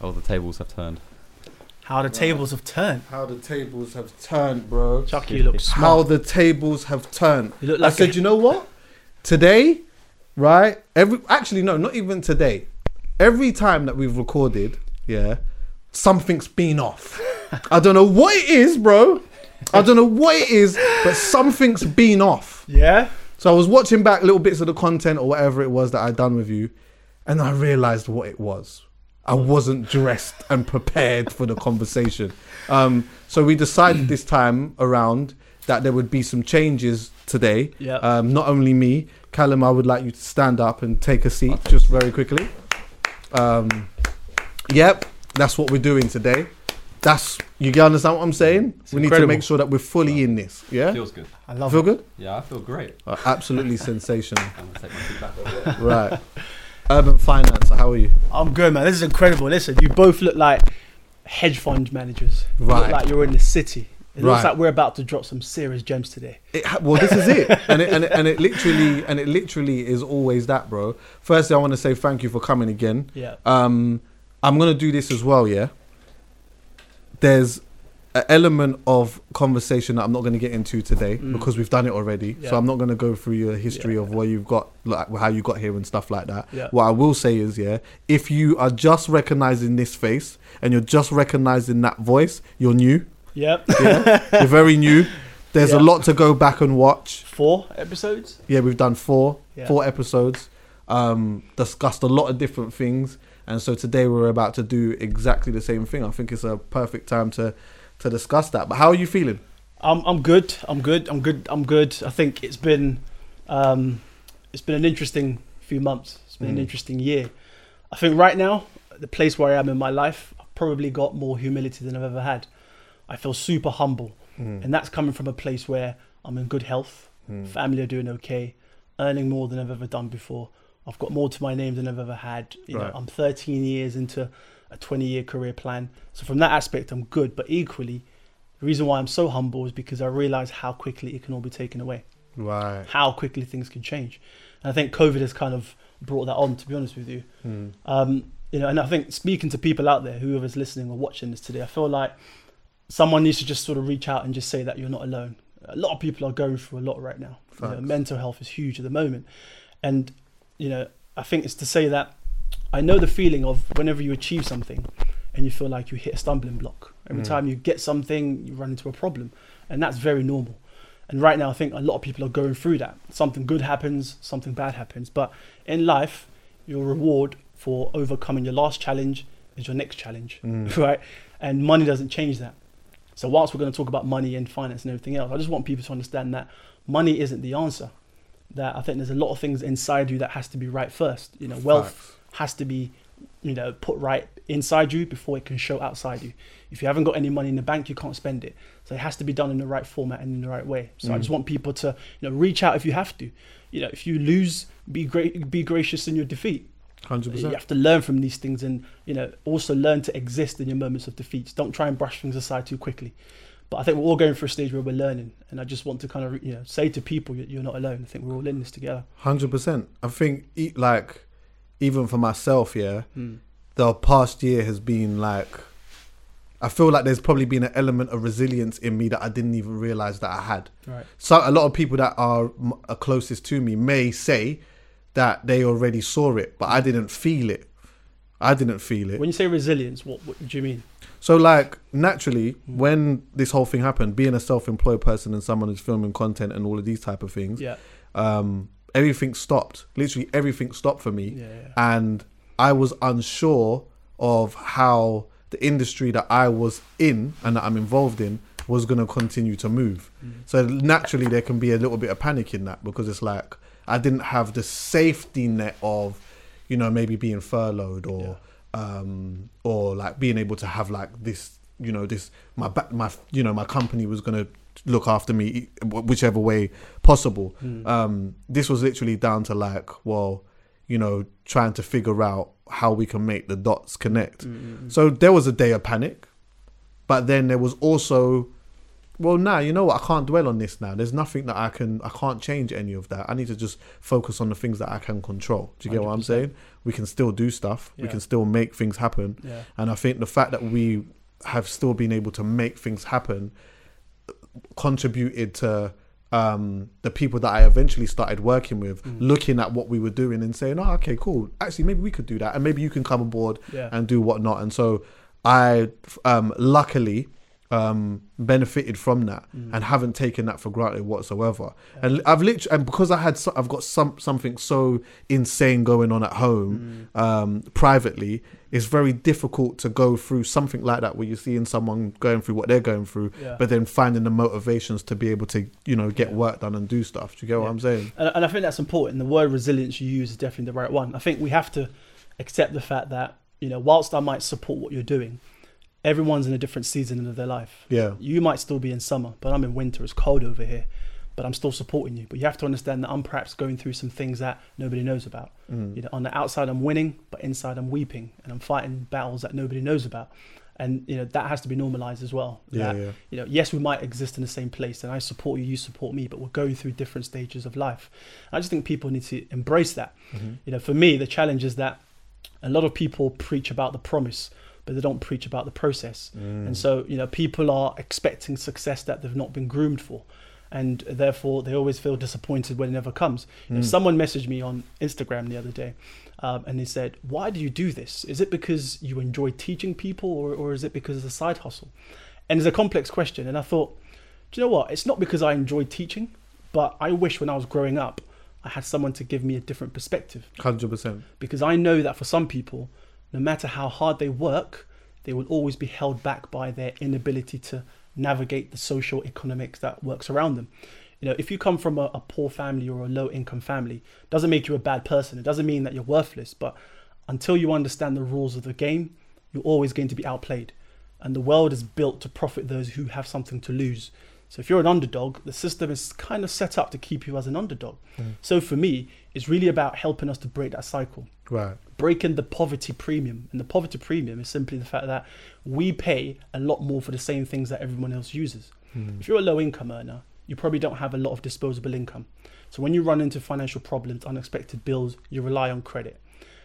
Oh, the tables have turned. How the tables have turned. How the tables have turned, bro. Chucky, you look How the tables have turned. You look like I said, a- you know what? Today, right? Every actually no, not even today. Every time that we've recorded, yeah, something's been off. I don't know what it is, bro. I don't know what it is, but something's been off. Yeah? So I was watching back little bits of the content or whatever it was that I'd done with you, and I realized what it was. I wasn't dressed and prepared for the conversation. Um, so we decided this time around that there would be some changes today. Yeah. Um, not only me, Callum, I would like you to stand up and take a seat just very quickly. Um, yep, that's what we're doing today. That's you understand what I'm saying? we need to make sure that we're fully in this. Yeah. Feels good. I love it. Feel it. good? Yeah, I feel great. Uh, absolutely sensational. I'm gonna take my seat back a bit. Right. Urban Financier. How are you? I'm good, man. This is incredible. Listen, you both look like hedge fund managers. You Right. Look like you're in the city. It looks like we're about to drop some serious gems today. It, ha- well, this is it, and it, and it, and it literally and it literally is always that, bro. Firstly, I want to say thank you for coming again. Yeah. Um, I'm gonna do this as well. Yeah. There's an element of conversation that I'm not going to get into today because we've done it already. Mm. Yeah. So I'm not going to go through your history of where you've got, like, how you got here and stuff like that. Yeah. What I will say is, yeah, if you are just recognizing this face and you're just recognizing that voice, you're new. Yep. Yeah, you're very new. There's a lot to go back and watch. Four episodes. Yeah, we've done four Yeah. four episodes, um, discussed a lot of different things, and so today we're about to do exactly the same thing. I think it's a perfect time to to discuss that. But how are you feeling? I'm I'm good. I'm good. I'm good. I'm good. I think it's been um, it's been an interesting few months. It's been an Mm. interesting year. I think right now, the place where I am in my life, I've probably got more humility than I've ever had. I feel super humble, Mm. and that's coming from a place where I'm in good health, family are doing okay, earning more than I've ever done before. I've got more to my name than I've ever had. You Right. know, I'm 13 years into a 20 year career plan. So from that aspect, I'm good. But equally, the reason why I'm so humble is because I realize how quickly it can all be taken away, Right. how quickly things can change. And I think COVID has kind of brought that on, to be honest with you. Hmm. Um, you know, and I think speaking to people out there, whoever's listening or watching this today, I feel like someone needs to just sort of reach out and just say that you're not alone. A lot of people are going through a lot right now. You know, mental health is huge at the moment, and you know, I think it's to say that I know the feeling of whenever you achieve something and you feel like you hit a stumbling block. Every mm. time you get something, you run into a problem, and that's very normal. And right now, I think a lot of people are going through that. Something good happens, something bad happens. But in life, your reward for overcoming your last challenge is your next challenge, mm. right? And money doesn't change that. So, whilst we're going to talk about money and finance and everything else, I just want people to understand that money isn't the answer. That I think there's a lot of things inside you that has to be right first. You know, wealth Facts. Has to be you know, put right inside you before it can show outside you. If you haven't got any money in the bank, you can't spend it. So it has to be done in the right format and in the right way. So I mm. just want people to, you know, reach out if you have to. You know, if you lose, be great, be gracious in your defeat. 100%. You have to learn from these things and you know also learn to exist in your moments of defeats. Don't try and brush things aside too quickly. But I think we're all going through a stage where we're learning, and I just want to kind of you know say to people, "You- you're not alone. I think we're all in this together. Hundred percent. I think, like, even for myself, yeah, the past year has been like. I feel like there's probably been an element of resilience in me that I didn't even realize that I had. Right. So a lot of people that are, closest to me may say that they already saw it, but I didn't feel it. I didn't feel it. When you say resilience, what, what do you mean? So like naturally, when this whole thing happened, being a self-employed person and someone who's filming content and all of these type of things, Yeah. um, everything stopped. Literally everything stopped for me, Yeah, yeah. and I was unsure of how the industry that I was in and that I'm involved in was going to continue to move. Mm. So naturally, there can be a little bit of panic in that because it's like I didn't have the safety net of, you know, maybe being furloughed or, um, or like being able to have like this, you know, this my back, my you know, my company was going to look after me whichever way possible. Hmm. Um, this was literally down to like, well, you know, trying to figure out how we can make the dots connect. Hmm, hmm, so there was a day of panic, but then there was also, well, now you know what? I can't dwell on this now. There's nothing that I can, I can't change any of that. I need to just focus on the things that I can control. Do you get what I'm saying? We can still do stuff. We can still make things happen. Yeah. And I think the fact that we have still been able to make things happen contributed to um, the people that I eventually started working with Mm. looking at what we were doing and saying, "Oh, okay, cool. Actually, maybe we could do that, and maybe you can come aboard Yeah. and do whatnot." And so, I um, luckily um, benefited from that Mm. and haven't taken that for granted whatsoever. And I've literally, and because I had, so, I've got some something so insane going on at Mm. home um, privately. It's very difficult to go through something like that where you're seeing someone going through what they're going through, Yeah. but then finding the motivations to be able to, you know, get work done and do stuff. Do you get what I'm saying? And, and I think that's important. The word resilience you use is definitely the right one. I think we have to accept the fact that, you know, whilst I might support what you're doing, everyone's in a different season of their life. Yeah. You might still be in summer, but I'm in winter. It's cold over here, but I'm still supporting you. But you have to understand that I'm perhaps going through some things that nobody knows about. Mm. You know, on the outside I'm winning, but inside I'm weeping, and I'm fighting battles that nobody knows about. And you know that has to be normalized as well. Yeah, That, yeah. You know, yes, we might exist in the same place, and I support you, you support me, but we're going through different stages of life. I just think people need to embrace that. Mm-hmm. You know, for me, the challenge is that a lot of people preach about the promise, but they don't preach about the process. Mm. And so, you know, people are expecting success that they've not been groomed for. And therefore, they always feel disappointed when it never comes. Mm. someone messaged me on Instagram the other day, um, and they said, "Why do you do this? Is it because you enjoy teaching people, or, or is it because it's a side hustle?" And it's a complex question. And I thought, do you know what? It's not because I enjoy teaching, but I wish when I was growing up, I had someone to give me a different perspective Hundred percent. because I know that for some people, no matter how hard they work, they will always be held back by their inability to navigate the social economics that works around them. You know, if you come from a, a poor family or a low income family, doesn't make you a bad person. It doesn't mean that you're worthless, but until you understand the rules of the game, you're always going to be outplayed. And the world is built to profit those who have something to lose. So if you're an underdog, the system is kind of set up to keep you as an underdog. Mm. So for me, it's really about helping us to break that cycle Right. breaking the poverty premium. And the poverty premium is simply the fact that we pay a lot more for the same things that everyone else uses. Hmm. If you're a low income earner, you probably don't have a lot of disposable income. So when you run into financial problems, unexpected bills, you rely on credit.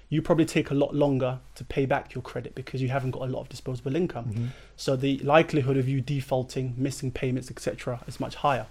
You probably take a lot longer to pay back your credit because you haven't got a lot of disposable income. Mm-hmm. So the likelihood of you defaulting, missing payments, etc., is much higher.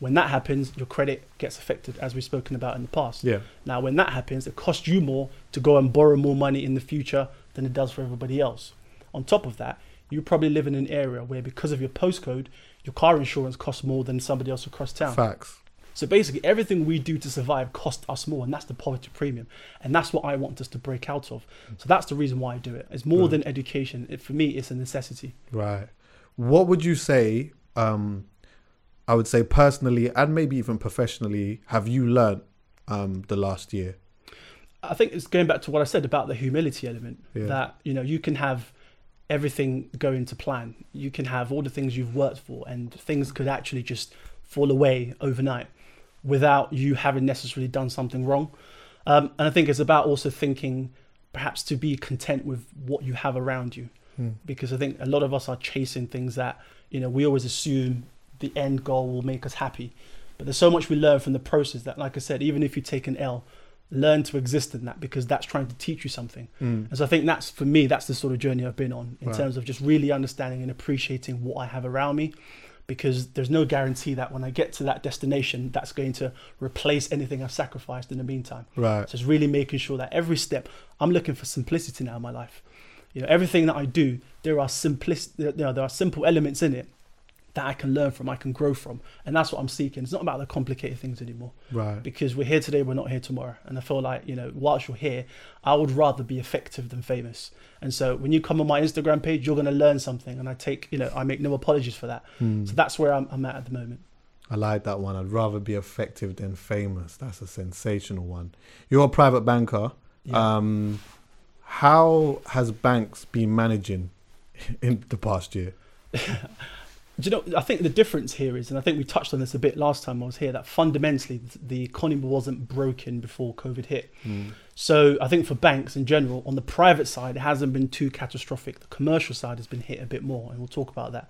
When that happens, your credit gets affected, as we've spoken about in the past. Yeah. Now, when that happens, it costs you more to go and borrow more money in the future than it does for everybody else. On top of that, you probably live in an area where, because of your postcode, your car insurance costs more than somebody else across town. Facts. So basically, everything we do to survive costs us more, and that's the poverty premium, and that's what I want us to break out of. So that's the reason why I do it. It's more than education. It, for me, it's a necessity. Right. What would you say? Um, I would say personally and maybe even professionally, have you learnt um, the last year? I think it's going back to what I said about the humility element. Yeah. That you know you can have everything going to plan. You can have all the things you've worked for, and things could actually just fall away overnight without you having necessarily done something wrong. Um, and I think it's about also thinking perhaps to be content with what you have around you, because I think a lot of us are chasing things that you know we always assume the end goal will make us happy. But there's so much we learn from the process that, like I said, even if you take an L, learn to exist in that because that's trying to teach you something. Mm. And so I think that's for me, that's the sort of journey I've been on in Right. terms of just really understanding and appreciating what I have around me. Because there's no guarantee that when I get to that destination, that's going to replace anything I've sacrificed in the meantime. Right. So it's really making sure that every step, I'm looking for simplicity now in my life. You know, everything that I do, there are simplis- you know, there are simple elements in it that I can learn from, I can grow from, and that's what I'm seeking. It's not about the complicated things anymore, Right. because we're here today, we're not here tomorrow, and I feel like you know, whilst you're here, I would rather be effective than famous. And so when you come on my Instagram page, you're going to learn something, and I take, you know, I make no apologies for that. So that's where I'm, I'm at at the moment. I like that one. I'd rather be effective than famous. That's a sensational one. You're a private banker. Yeah. Um, how has banks been managing in the past year? Do you know? I think the difference here is, and I think we touched on this a bit last time I was here, that fundamentally the economy wasn't broken before COVID hit. So I think for banks in general, on the private side, it hasn't been too catastrophic. The commercial side has been hit a bit more, and we'll talk about that.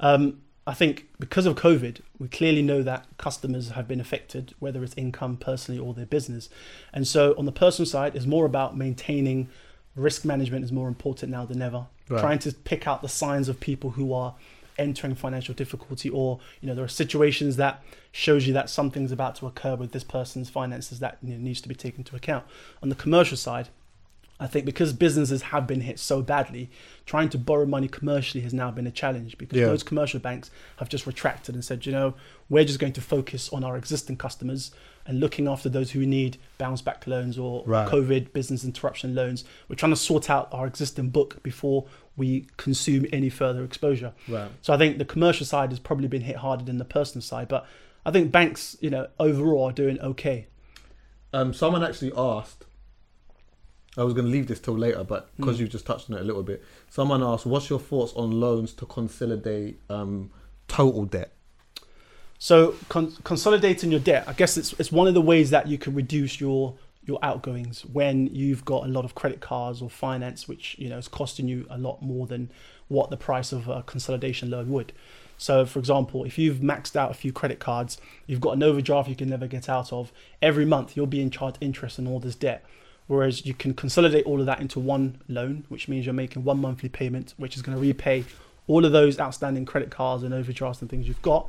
Um, I think because of COVID, we clearly know that customers have been affected, whether it's income personally or their business. And so on the personal side, it's more about maintaining risk management is more important now than ever. Right. Trying to pick out the signs of people who are entering financial difficulty or you know there are situations that shows you that something's about to occur with this person's finances that you know, needs to be taken into account. On the commercial side I think because businesses have been hit so badly, trying to borrow money commercially has now been a challenge because Yeah. most commercial banks have just retracted and said, you know, we're just going to focus on our existing customers and looking after those who need bounce back loans or Right. COVID business interruption loans. We're trying to sort out our existing book before we consume any further exposure. Right. So I think the commercial side has probably been hit harder than the personal side, but I think banks, you know, overall are doing okay. Um, someone actually asked. I was going to leave this till later, but because you've just touched on it a little bit, someone asked, "What's your thoughts on loans to consolidate um, total debt?" So con- consolidating your debt, I guess it's it's one of the ways that you can reduce your your outgoings when you've got a lot of credit cards or finance, which you know is costing you a lot more than what the price of a consolidation loan would. So, for example, if you've maxed out a few credit cards, you've got an overdraft you can never get out of. Every month, you're being charged interest on all this debt. Whereas you can consolidate all of that into one loan, which means you're making one monthly payment, which is going to repay all of those outstanding credit cards and overdrafts and things you've got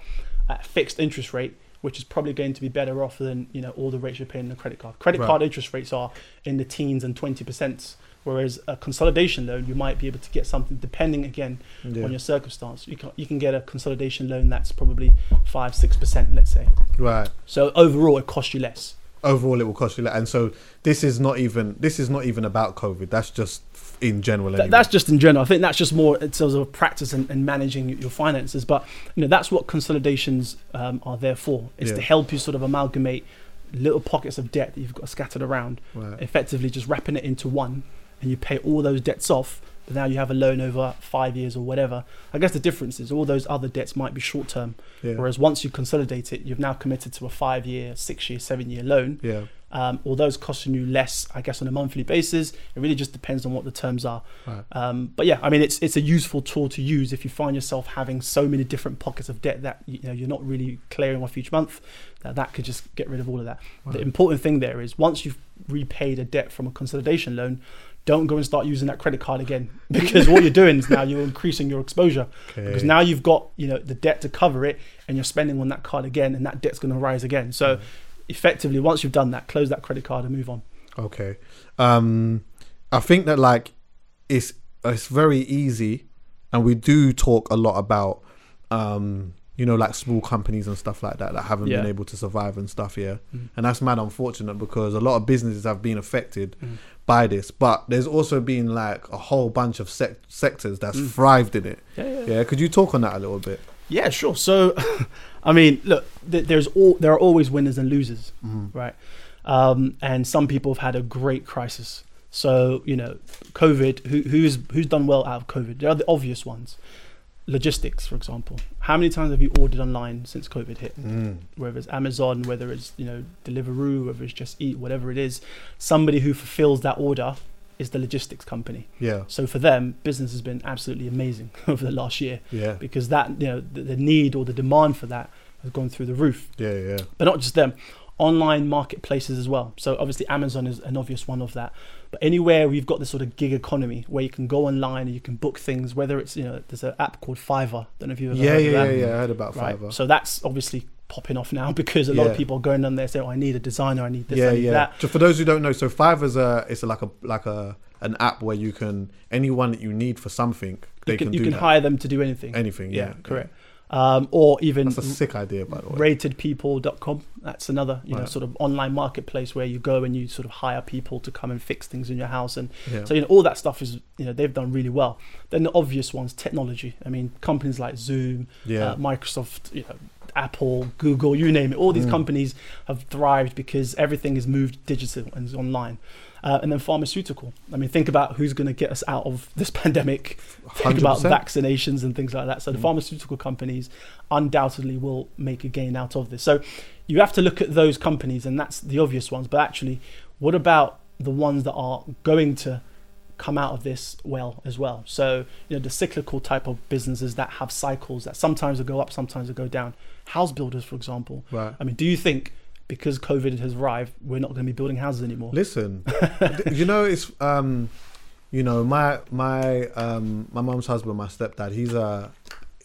at a fixed interest rate, which is probably going to be better off than you know all the rates you're paying on the credit card. Credit Right. card interest rates are in the teens and twenty percent, whereas a consolidation loan you might be able to get something depending again Yeah. on your circumstance. You can you can get a consolidation loan that's probably five six percent, let's say. Right. So overall, it costs you less. Overall, it will cost you, less. and so this is not even this is not even about COVID. That's just in general. Th- Anyway. That's just in general. I think that's just more in terms of practice and, and managing your finances. But you know, that's what consolidations um, are there for. Is Yeah. to help you sort of amalgamate little pockets of debt that you've got scattered around, Right. effectively just wrapping it into one, and you pay all those debts off. But now you have a loan over five years or whatever. I guess the difference is all those other debts might be short term, Yeah. whereas once you consolidate it, you've now committed to a five year, six year, seven year loan. yeah. Um, although it's costing you less, I guess, on a monthly basis, it really just depends on what the terms are. Right. Um, but yeah, I mean, it's it's a useful tool to use if you find yourself having so many different pockets of debt that you know you're not really clearing off each month. That that could just get rid of all of that. The important thing there is once you've repaid a debt from a consolidation loan. Don't go and start using that credit card again because what you're doing is now you're increasing your exposure because now you've got you know the debt to cover it and you're spending on that card again and that debt's going to rise again. So effectively, once you've done that, close that credit card and move on. Okay. Um, I think that like it's it's very easy, and we do talk a lot about um, you know like small companies and stuff like that that haven't been able to survive and stuff. Yeah, mm. and that's mad unfortunate because a lot of businesses have been affected mm. by this, but there's also been like a whole bunch of sec- sectors that's mm. thrived in it. Yeah, yeah. Yeah, could you talk on that a little bit? Yeah, sure. So, I mean, look, th- there's all there are always winners and losers, mm-hmm. right? um, and some people have had a great crisis. So you know, COVID. Who, who's who's done well out of COVID? There are the obvious ones. Logistics, for example. How many times have you ordered online since COVID hit? Mm. Whether it's Amazon, whether it's you know Deliveroo, whether it's Just Eat, whatever it is, somebody who fulfills that order is the logistics company. Yeah. So for them, business has been absolutely amazing over the last year Yeah. because that you know the, the need or the demand for that has gone through the roof. Yeah. Yeah. But not just them, online marketplaces as well. So obviously Amazon is an obvious one of that. But anywhere we've got this sort of gig economy where you can go online and you can book things, whether it's you know there's an app called Fiverr. Don't know if you've ever Yeah. heard Yeah. of Yeah. that. Yeah. I heard about Right. Fiverr. So that's obviously popping off now because a lot Yeah. of people are going on there saying, "Oh, I need a designer, I need this, yeah, I need yeah. that." So for those who don't know, so Fiverr's a it's a, like a like a an app where you can anyone that you need for something they You can, can, you can that. hire them to do anything. anything. Yeah, correct. Um, or even That's a sick idea, by the way. ratedpeople.com that's another you know sort of online marketplace where you go and you sort of hire people to come and fix things in your house and Yeah. so you know all that stuff is you know they've done really well then the obvious ones technology i mean companies like zoom Yeah. uh, microsoft you know apple google you name it all Mm. these companies have thrived because everything is moved digital and is online uh, and then pharmaceutical. I mean, think about who's going to get us out of this pandemic. Think about 100%. vaccinations and things like that. So Mm. the pharmaceutical companies undoubtedly will make a gain out of this. So you have to look at those companies, and that's the obvious ones. But actually, what about the ones that are going to come out of this well as well? So you know, the cyclical type of businesses that have cycles that sometimes will go up, sometimes will go down. House builders, for example. Right. I mean, do you think because COVID has arrived, we're not going to be building houses anymore? Listen, you know it's um, you know my my um my mom's husband, my stepdad. He's a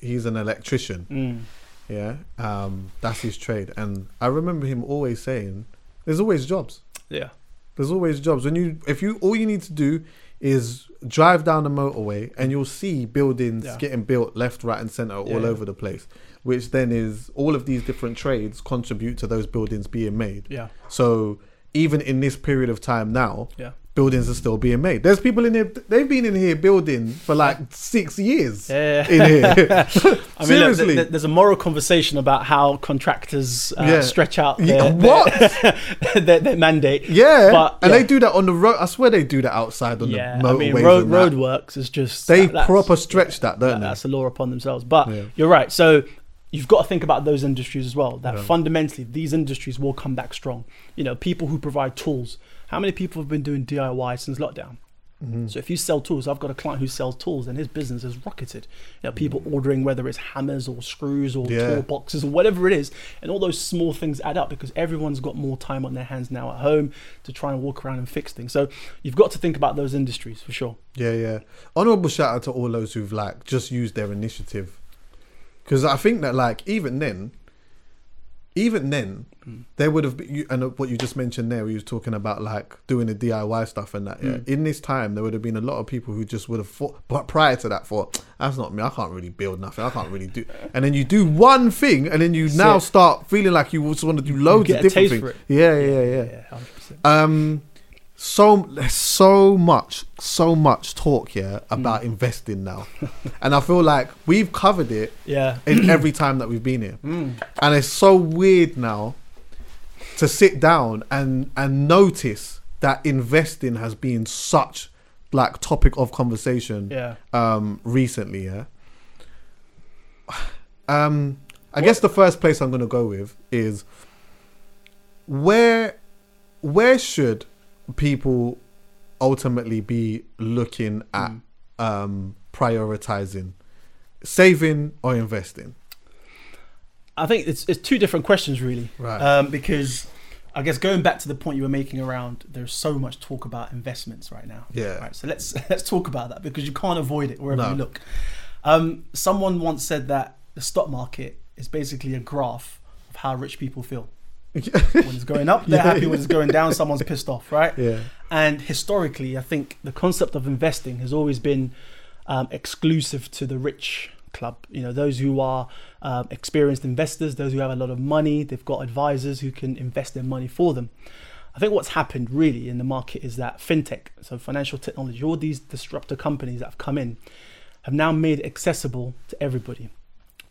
he's an electrician. Mm. Yeah, um, that's his trade, and I remember him always saying, "There's always jobs. Yeah. There's always jobs. When you if you all you need to do is drive down the motorway, and you'll see buildings Yeah. getting built left, right, and center all Yeah. over the place. Which then is all of these different trades contribute to those buildings being made. Yeah. So even in this period of time now, Yeah. buildings are still being made. There's people in here. They've been in here building for like six years. Yeah. In here, I mean, seriously. th- there's a moral conversation about how contractors uh, Yeah. stretch out Yeah, their, what? their, their, mandate. yeah, but and yeah. they do that on the road. I swear they do that outside on yeah, the I mean, road, roadworks is just They that- proper stretch that, don't that- they? that's a law upon themselves. But Yeah. you're right. So you've got to think about those industries as well. That Yeah. fundamentally these industries will come back strong. You know, people who provide tools. How many people have been doing DIY since lockdown? Mm-hmm. So if you sell tools, I've got a client who sells tools, and his business has rocketed. You know, people ordering whether it's hammers or screws or. Yeah. toolboxes or whatever it is, and all those small things add up because everyone's got more time on their hands now at home to try and walk around and fix things. So you've got to think about those industries for sure. Yeah, yeah. Honorable shout out to all those who've like just used their initiative, because I think that like even then, even then, Hmm. there would have been you, and what you just mentioned there, where you was talking about like doing the DIY stuff and that. Yeah, in this time, there would have been a lot of people who just would have thought, but prior to that, thought that's not me. I can't really build nothing. I can't really do. And then you do one thing, and then you now start feeling like you also want to do loads get of a different taste things. for it. Yeah, yeah, yeah. Yeah, percent. Um, so there's so much, so much talk here about investing now, and I feel like we've covered it Yeah. in every time that we've been here, Hmm. and it's so weird now to sit down and and notice that investing has been such like topic of conversation Yeah. um recently yeah um i guess the first place i'm going to go with is where where should people ultimately be looking at um prioritizing saving or investing I think it's it's two different questions really. Right. Um, because I guess going back to the point you were making around there's so much talk about investments right now. Yeah. Right. So let's let's talk about that because you can't avoid it wherever No. you look. Um, someone once said that the stock market is basically a graph of how rich people feel. when it's going up, they're Yeah. happy. When it's going down, someone's pissed off, right? Yeah. And historically, I think the concept of investing has always been um, exclusive to the rich club. You know, those who are um, experienced investors, those who have a lot of money, they've got advisors who can invest their money for them. I think what's happened really in the market is that fintech, so financial technology, all these disruptor companies that have come in, have now made it accessible to everybody.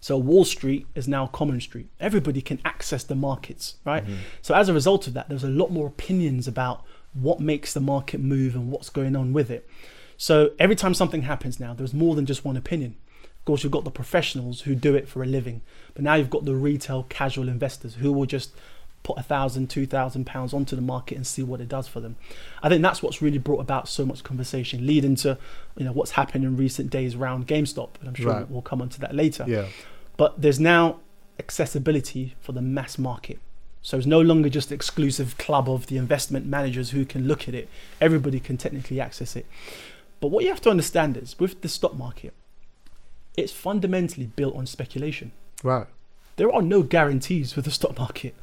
So Wall Street is now Common Street. Everybody can access the markets, right? Mm-hmm. So as a result of that, there's a lot more opinions about what makes the market move and what's going on with it. So every time something happens now, there's more than just one opinion. Of course, you've got the professionals who do it for a living, but now you've got the retail casual investors who will just put a thousand, two thousand pounds onto the market and see what it does for them. I think that's what's really brought about so much conversation, leading to you know what's happened in recent days around GameStop, and I'm sure Right. we'll come onto that later. Yeah. But there's now accessibility for the mass market. So it's no longer just exclusive club of the investment managers who can look at it. Everybody can technically access it. But what you have to understand is with the stock market, it's fundamentally built on speculation. Right. There are no guarantees with the stock market,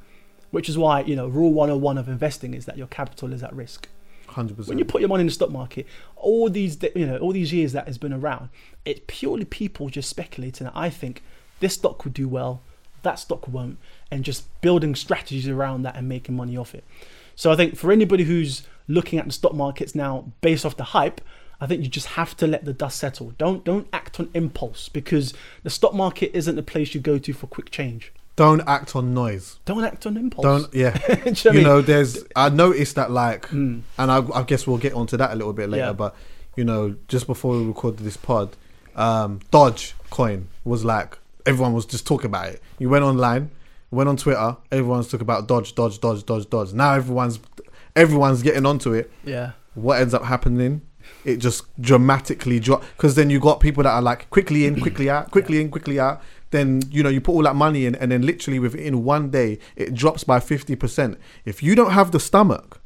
which is why, you know, rule 101 of investing is that your capital is at risk 100%. when you put your money in the stock market, all these you know all these years that has been around, it's purely people just speculating. I think this stock would do well, that stock won't, and just building strategies around that and making money off it. So I think for anybody who's looking at the stock markets now based off the hype, I think you just have to let the dust settle. Don't don't act on impulse because the stock market isn't the place you go to for quick change. Don't act on noise. Don't act on impulse. Don't yeah. You know you? Know, there's I noticed that like, and I, I guess we'll get onto that a little bit later. Yeah. But you know, just before we recorded this pod, um, Dodge coin was like everyone was just talking about it. You went online, went on Twitter, everyone's talking about Doge, Doge, Doge, Doge, Doge. Now everyone's everyone's getting onto it. Yeah. What ends up happening? It just dramatically drop because then you got people that are like quickly in, quickly out, quickly in, quickly out. Then you know you put all that money in, and then literally within one day it drops by fifty percent. If you don't have the stomach,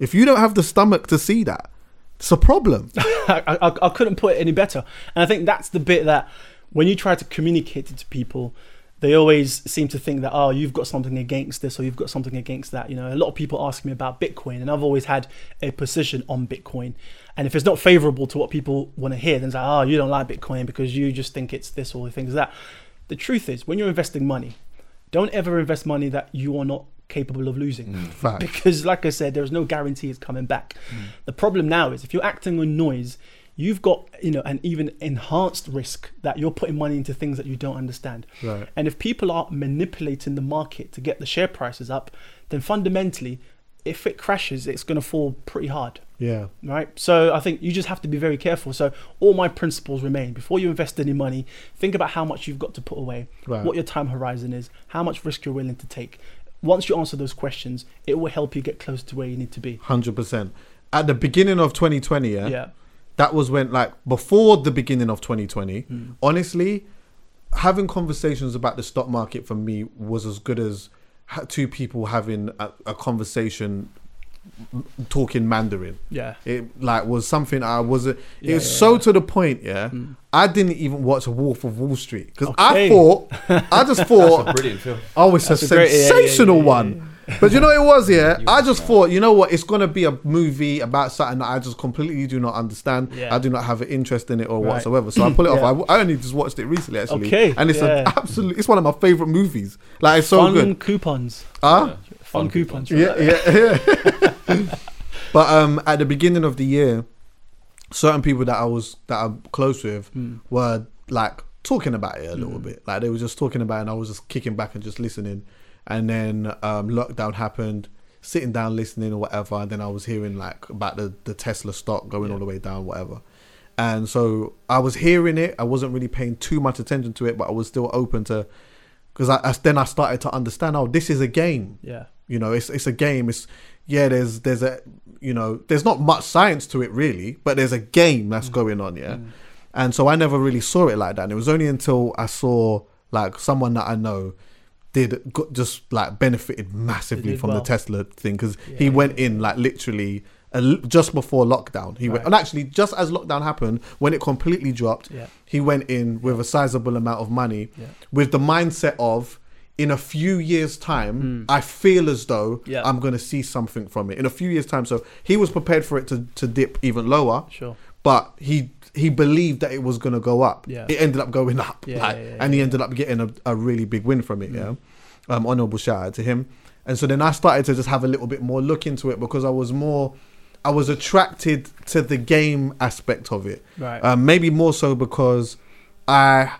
if you don't have the stomach to see that, it's a problem. I, I, I couldn't put it any better. And I think that's the bit that when you try to communicate it to people, they always seem to think that, oh, you've got something against this or you've got something against that. You know, a lot of people ask me about Bitcoin, and I've always had a position on Bitcoin. And if it's not favorable to what people want to hear, then it's like, oh, you don't like Bitcoin because you just think it's this or things that. The truth is, when you're investing money, don't ever invest money that you are not capable of losing. Mm, fact. Because, like I said, there's no guarantee it's coming back. Mm. The problem now is if you're acting on noise, you've got you know an even enhanced risk that you're putting money into things that you don't understand. Right. And if people are manipulating the market to get the share prices up, then fundamentally, if it crashes, it's going to fall pretty hard Yeah, right? So I think you just have to be very careful. So all my principles remain. Before you invest any money, think about how much you've got to put away, Right. what your time horizon is, how much risk you're willing to take. Once you answer those questions, it will help you get close to where you need to be. hundred percent. At the beginning of 2020, yeah, Yeah. That was when like before the beginning of 2020 Hmm. honestly having conversations about the stock market for me was as good as two people having a, a conversation talking mandarin Yeah. it like was something i was it Yeah, was yeah, so yeah. To the point yeah i didn't even watch a wolf of wall street because i thought i just thought Brilliant film. Oh, it's a That's a great- yeah, yeah, sensational yeah, yeah, one. But you know what it was, yeah? I just thought, you know what, it's gonna be a movie about something that I just completely do not understand. Yeah. I do not have an interest in it or Right. whatsoever. So I pull it Yeah. off. I, I only just watched it recently actually. Okay, And it's yeah. an absolute it's one of my favourite movies. Like it's so Fun good. coupons. Huh? Fun, coupons. Yeah, right? yeah, yeah. but um at the beginning of the year, certain people that I was that I'm close with Hmm. were like talking about it a little bit. Like they were just talking about it and I was just kicking back and just listening. And then um lockdown happened, sitting down listening or whatever, and then I was hearing like about the, the Tesla stock going all the way down, whatever. And so I was hearing it. I wasn't really paying too much attention to it, but I was still open to because I, I then I started to understand. Oh, this is a game. Yeah. You know, it's it's a game. It's yeah. There's there's a you know there's not much science to it really, but there's a game that's going on. Yeah, and so I never really saw it like that. And it was only until I saw like someone that I know did got, just like benefited massively from the. Tesla thing because he went in like literally. a Just before lockdown, he went, Right. and actually, just as lockdown happened, when it completely dropped, Yeah. he went in with a sizable amount of money, Yeah. with the mindset of, in a few years' time, I feel as though. Yeah. I'm going to see something from it. In a few years' time, so he was prepared for it to, to dip even lower. Sure. But he he believed that it was going to go up. Yeah. It ended up going up, Yeah, like, yeah, yeah, and he ended up getting a, a really big win from it. Yeah, um, honorable shout out to him. And so then I started to just have a little bit more look into it because I was more, I was attracted to the game aspect of it. Right. Um, maybe more so because I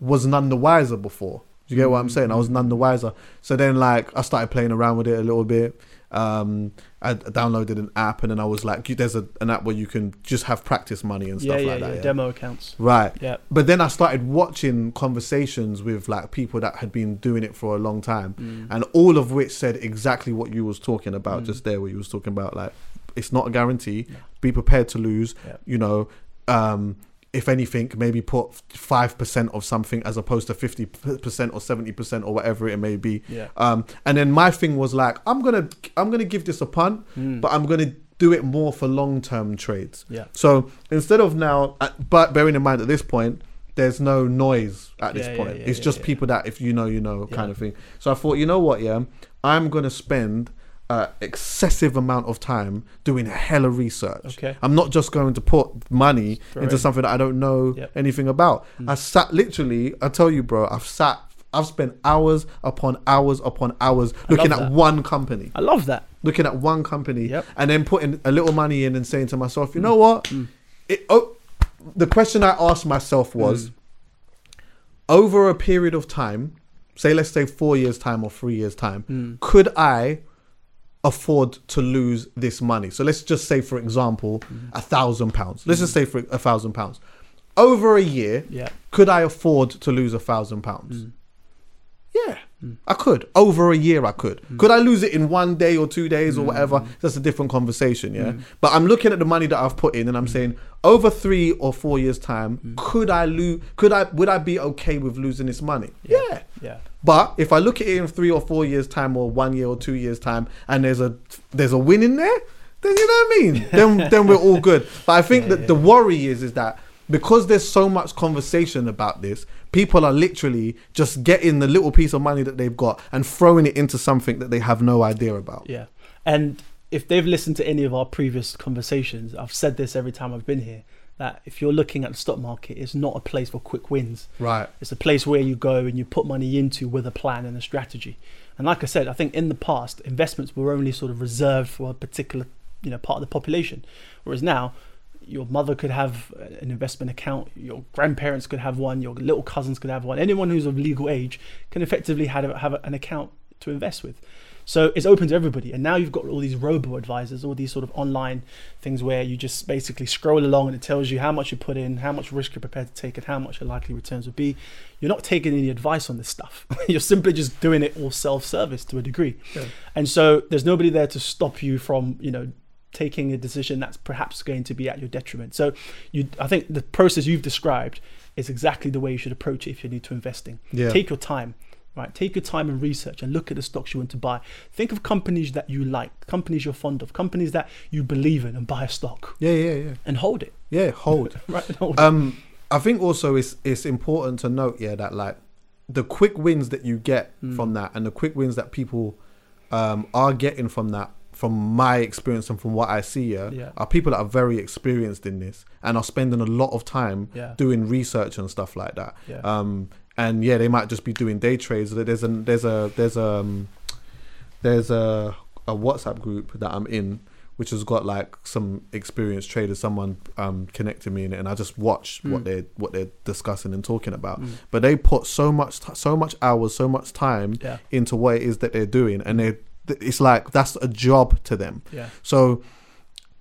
was none the wiser before. Do you get what I'm saying? I was none the wiser. So then, like, I started playing around with it a little bit. Um, I downloaded an app, and then I was like, "There's a, an app where you can just have practice money and stuff yeah, like yeah, that." yeah. demo accounts. Right. Yeah. But then I started watching conversations with like people that had been doing it for a long time, Mm. and all of which said exactly what you was talking about just there, where you was talking about like it's not a guarantee. Be prepared to lose. You know, um, if anything, maybe put five percent of something as opposed to fifty percent or seventy percent or whatever it may be. Yeah. Um, and then my thing was like, I'm gonna I'm gonna give this a punt, but I'm gonna do it more for long term trades. Mm. Yeah. So instead of now, uh, but bearing in mind at this point, there's no noise at this Yeah, yeah, point. yeah, it's just people that if you know, you know, kind of thing. So I thought, you know what, yeah, I'm gonna spend. Uh, excessive amount of time doing a hella research. Okay. I'm not just going to put money Throw into something that I don't know Yep. anything about. Mm. I sat literally. I tell you, bro. I've sat. I've spent hours upon hours upon hours looking at that. one company I love that. looking at one company Yep. and then putting a little money in and saying to myself, you know what? Mm. It, oh, the question I asked myself was mm. over a period of time, say let's say four years time or three years time, could I afford to lose this money? So let's just say, for example, a thousand pounds. Let's just say for a thousand pounds. Over a year, Yeah. could I afford to lose a thousand pounds? Yeah, Mm. I could. Over a year, I could. Could I lose it in one day or two days or whatever? Mm. That's a different conversation, yeah. But I'm looking at the money that I've put in, and I'm saying over three or four years' time, Mm. could I lose? Could I? Would I be okay with losing this money? Yeah. Yeah. But if I look at it in three or four years' time, or one year or two years' time, and there's a there's a win in there, then you know what I mean. then then we're all good. But I think that the worry is is that because there's so much conversation about this, people are literally just getting the little piece of money that they've got and throwing it into something that they have no idea about. Yeah. And if they've listened to any of our previous conversations, I've said this every time I've been here that if you're looking at the stock market, it's not a place for quick wins. Right. It's a place where you go and you put money into with a plan and a strategy. And like I said, I think in the past, investments were only sort of reserved for a particular, you know, part of the population. Whereas now, your mother could have an investment account, your grandparents could have one, your little cousins could have one. Anyone who's of legal age can effectively have, have an account to invest with. So it's open to everybody. And now you've got all these robo advisors, all these sort of online things where you just basically scroll along and it tells you how much you put in, how much risk you're prepared to take, and how much your likely returns would be. You're not taking any advice on this stuff. you're simply just doing it all self-service to a degree. And so there's nobody there to stop you from, you know, taking a decision that's perhaps going to be at your detriment. So you I think the process you've described is exactly the way you should approach it if you're new to investing. Yeah. Take your time. Right, take your time and research and look at the stocks you want to buy. Think of companies that you like, companies you're fond of, companies that you believe in, and buy a stock Yeah, yeah, yeah. and hold it. Yeah, hold. Right, hold. Um, I think also it's it's important to note, yeah, that like the quick wins that you get Hmm. from that, and the quick wins that people um are getting from that, from my experience and from what I see, yeah, Yeah. are people that are very experienced in this and are spending a lot of time Yeah. doing research and stuff like that. Yeah. Um, and yeah, they might just be doing day trades. There's a there's a there's a um, there's a a WhatsApp group that I'm in, which has got like some experienced traders. Someone um, connected me in it, and I just watch Hmm. what they what they're discussing and talking about. But they put so much so much hours, so much time Yeah. into what it is that they're doing, and they it's like that's a job to them. Yeah. So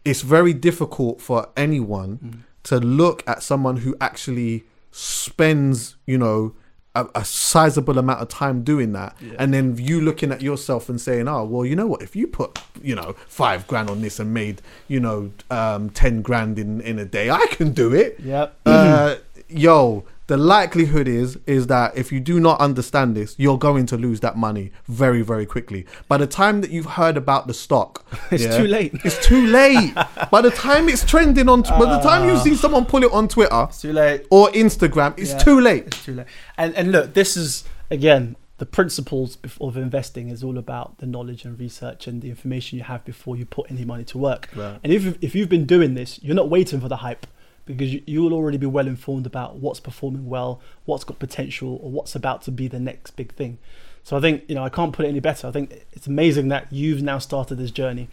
it's very difficult for anyone Mm. to look at someone who actually spends, you know, a, a sizable amount of time doing that, and then you looking at yourself and saying, "Oh, well, you know what? If you put, you know, five grand on this and made, you know, um, ten grand in in a day, I can do it." Yep. Uh, yo, the likelihood is is that if you do not understand this, you're going to lose that money very very quickly. By the time that you've heard about the stock, It's too late. It's too late. by the time it's trending on, by the time you ah. see someone pull it on Twitter It's too late. or Instagram, it's Yeah. too late. It's too late. And and look, this is again the principles of investing is all about the knowledge and research and the information you have before you put any money to work. Right. And if if you've been doing this, you're not waiting for the hype because you, will already be well informed about what's performing well, what's got potential, or what's about to be the next big thing. So I think you know I can't put it any better. I think it's amazing that you've now started this journey.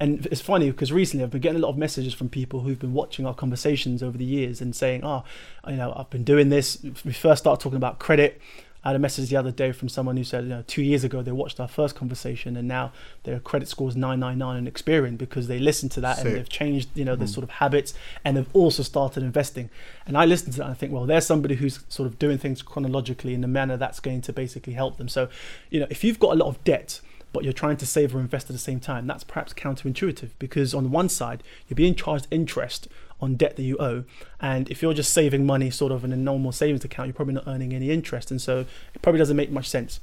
And it's funny because recently I've been getting a lot of messages from people who've been watching our conversations over the years and saying, "Oh, you know, I've been doing this." We first started talking about credit. I had a message the other day from someone who said, you know, two years ago they watched our first conversation and now their credit score is 999 in Experian because they listened to that Sick. and they've changed, you know, their mm. sort of habits and they've also started investing. And I listen to that and I think, well, there's somebody who's sort of doing things chronologically in a manner that's going to basically help them. So, you know, if you've got a lot of debt, but you're trying to save or invest at the same time, that's perhaps counterintuitive because on one side, you're being charged interest on debt that you owe. And if you're just saving money sort of in a normal savings account, you're probably not earning any interest. And so it probably doesn't make much sense.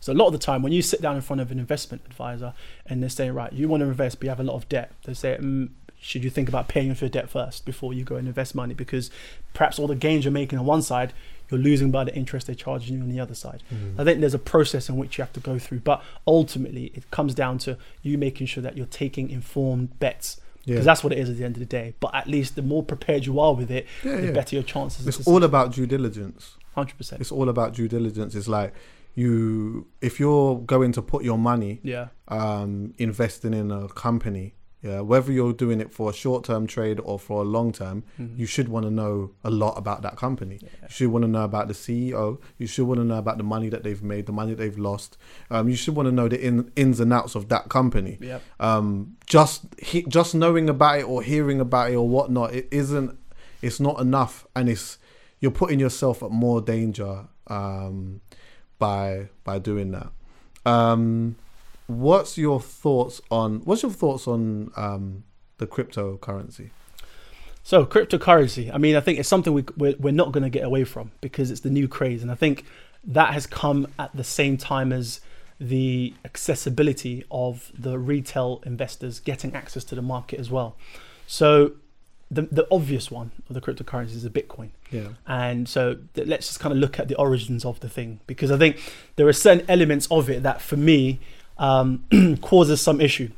So a lot of the time, when you sit down in front of an investment advisor and they're saying, right, you want to invest, but you have a lot of debt, they say, mm, should you think about paying off your debt first before you go and invest money? Because perhaps all the gains you're making on one side, you're losing by the interest they're charging you on the other side. I think there's a process in which you have to go through, but ultimately it comes down to you making sure that you're taking informed bets. Because Yeah. that's what it is at the end of the day. But at least the more prepared you are with it, Yeah, the yeah. better your chances. It's all about due diligence. hundred percent. It's all about due diligence. It's like you, if you're going to put your money, Yeah, um, investing in a company, yeah, whether you're doing it for a short-term trade or for a long-term, Mm-hmm. you should want to know a lot about that company. You should want to know about the CEO. You should want to know about the money that they've made, the money they've lost. Um, you should want to know the in, ins and outs of that company. Yep. Um, just he, just knowing about it or hearing about it or whatnot, it isn't. It's not enough, and it's you're putting yourself at more danger um, by by doing that. Um, what's your thoughts on what's your thoughts on um, the cryptocurrency? So cryptocurrency, I mean, I think it's something we, we're, we're not going to get away from because it's the new craze. And I think that has come at the same time as the accessibility of the retail investors getting access to the market as well. So the, the obvious one of the cryptocurrency is Bitcoin. Yeah. And so th- let's just kind of look at the origins of the thing because I think there are certain elements of it that for me um, causes some issue.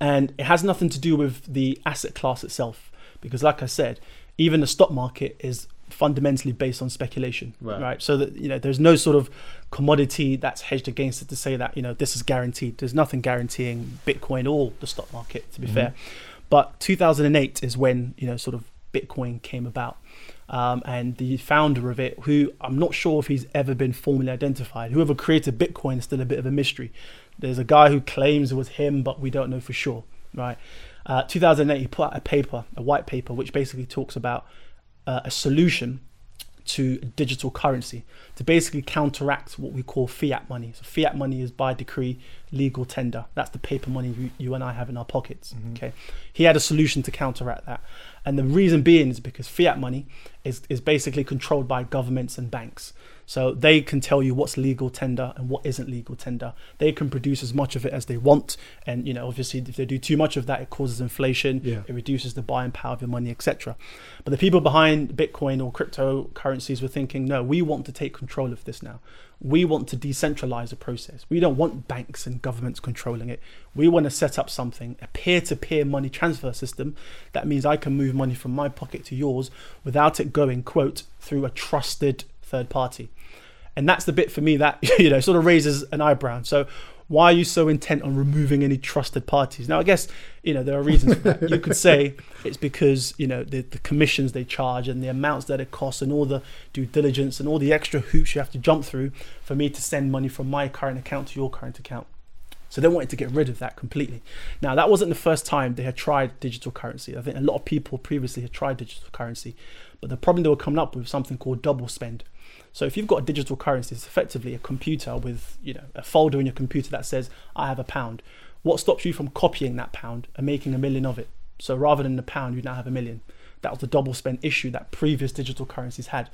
And it has nothing to do with the asset class itself because, like I said, even the stock market is fundamentally based on speculation, Right. right? So that you know, there's no sort of commodity that's hedged against it to say that you know this is guaranteed. There's nothing guaranteeing Bitcoin or the stock market, to be fair. But 2008 is when you know sort of Bitcoin came about, um, and the founder of it, who I'm not sure if he's ever been formally identified, whoever created Bitcoin is still a bit of a mystery. There's a guy who claims it was him, but we don't know for sure, right? Uh, 2008, he put out a paper, a white paper, which basically talks about uh, a solution to digital currency to basically counteract what we call fiat money. So fiat money is by decree legal tender. That's the paper money you, you and I have in our pockets. Okay, he had a solution to counteract that, and the reason being is because fiat money is is basically controlled by governments and banks. So they can tell you what's legal tender and what isn't legal tender. They can produce as much of it as they want, and you know obviously if they do too much of that, it causes inflation. Yeah. It reduces the buying power of your money, etc. But the people behind Bitcoin or cryptocurrencies were thinking, no, we want to take control of this now. We want to decentralize the process. We don't want banks and governments controlling it. We want to set up something, a peer to peer money transfer system. That means I can move money from my pocket to yours without it going, quote, through a trusted third party. And that's the bit for me that, you know, sort of raises an eyebrow. So, why are you so intent on removing any trusted parties? Now, I guess, you know, there are reasons for that. You could say it's because, you know, the, the commissions they charge and the amounts that it costs and all the due diligence and all the extra hoops you have to jump through for me to send money from my current account to your current account. So they wanted to get rid of that completely. Now, that wasn't the first time they had tried digital currency. I think a lot of people previously had tried digital currency, but the problem they were coming up with something called double spend. So if you've got a digital currency, it's effectively a computer with you know a folder in your computer that says I have a pound. What stops you from copying that pound and making a million of it? So rather than a pound, you now have a million. That was the double spend issue that previous digital currencies had.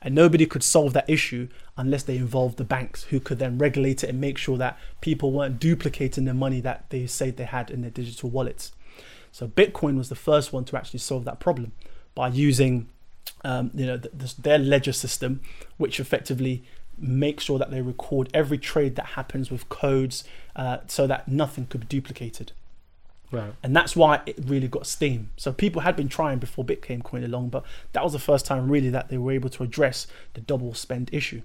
And nobody could solve that issue unless they involved the banks, who could then regulate it and make sure that people weren't duplicating the money that they said they had in their digital wallets. So Bitcoin was the first one to actually solve that problem by using, um, you know, th- their ledger system, which effectively makes sure that they record every trade that happens with codes, uh, so that nothing could be duplicated. Right. And that's why it really got steam. So people had been trying before Bitcoin coin along, but that was the first time really that they were able to address the double spend issue.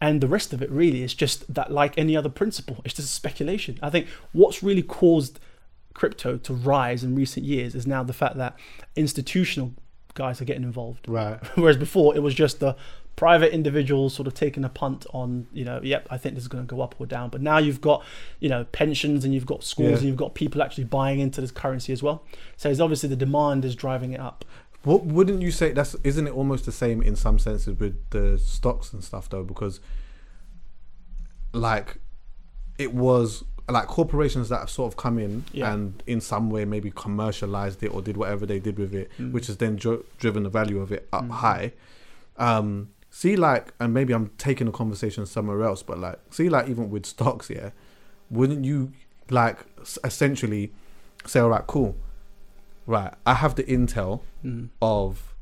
And the rest of it really is just that, like any other principle, it's just speculation. I think what's really caused crypto to rise in recent years is now the fact that institutional guys are getting involved. Right. Whereas before it was just the private individuals sort of taking a punt on, you know, yep, I think this is going to go up or down. But now you've got, you know, pensions and you've got schools Yeah. and you've got people actually buying into this currency as well. So it's obviously the demand is driving it up. What wouldn't you say that's isn't it almost the same in some senses with the stocks and stuff though because like it was like corporations that have sort of come in Yeah. and in some way maybe commercialized it or did whatever they did with it Mm. which has then dro- driven the value of it up high um see like and maybe i'm taking the conversation somewhere else but like see like even with stocks yeah wouldn't you like essentially say all right cool right i have the intel Mm. of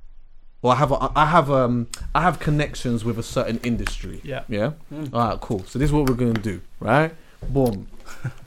or i have a, i have um i have connections with a certain industry Yeah. yeah Mm. all right cool so this is what we're gonna do right boom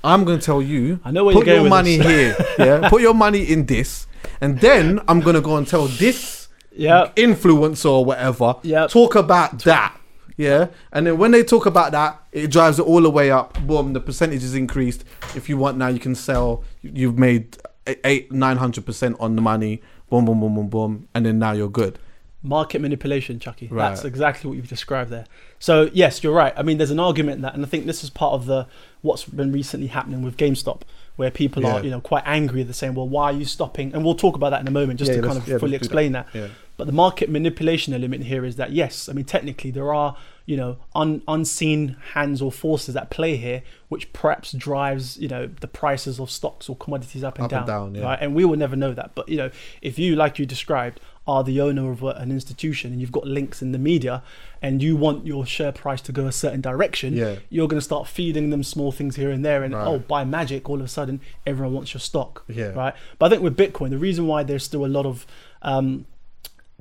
i'm gonna tell you I know where put you're going your money this. here yeah put your money in this and then i'm gonna go and tell this Yeah. influencer or whatever Yep. talk about that yeah and then when they talk about that it drives it all the way up boom the percentage is increased if you want now you can sell you've made eight nine hundred percent on the money boom boom boom boom boom and then now you're good market manipulation, Chucky. That's exactly what you've described there. So yes, you're right. I mean, there's an argument in that, and I think this is part of the what's been recently happening with GameStop, where people are you know quite angry. They're saying, "Well, why are you stopping?" And we'll talk about that in a moment, just Yeah, to kind of yeah, fully explain that. yeah But the market manipulation element here is that yes, I mean technically there are you know un, unseen hands or forces at play here, which perhaps drives you know the prices of stocks or commodities up and Up down. and down, yeah. Right, and we will never know that. But you know, if you, like you described, are the owner of an institution and you've got links in the media, and you want your share price to go a certain direction, Yeah. you're going to start feeding them small things here and there, and Right. oh, by magic, all of a sudden, everyone wants your stock. Yeah. Right. But I think with Bitcoin, the reason why there's still a lot of um,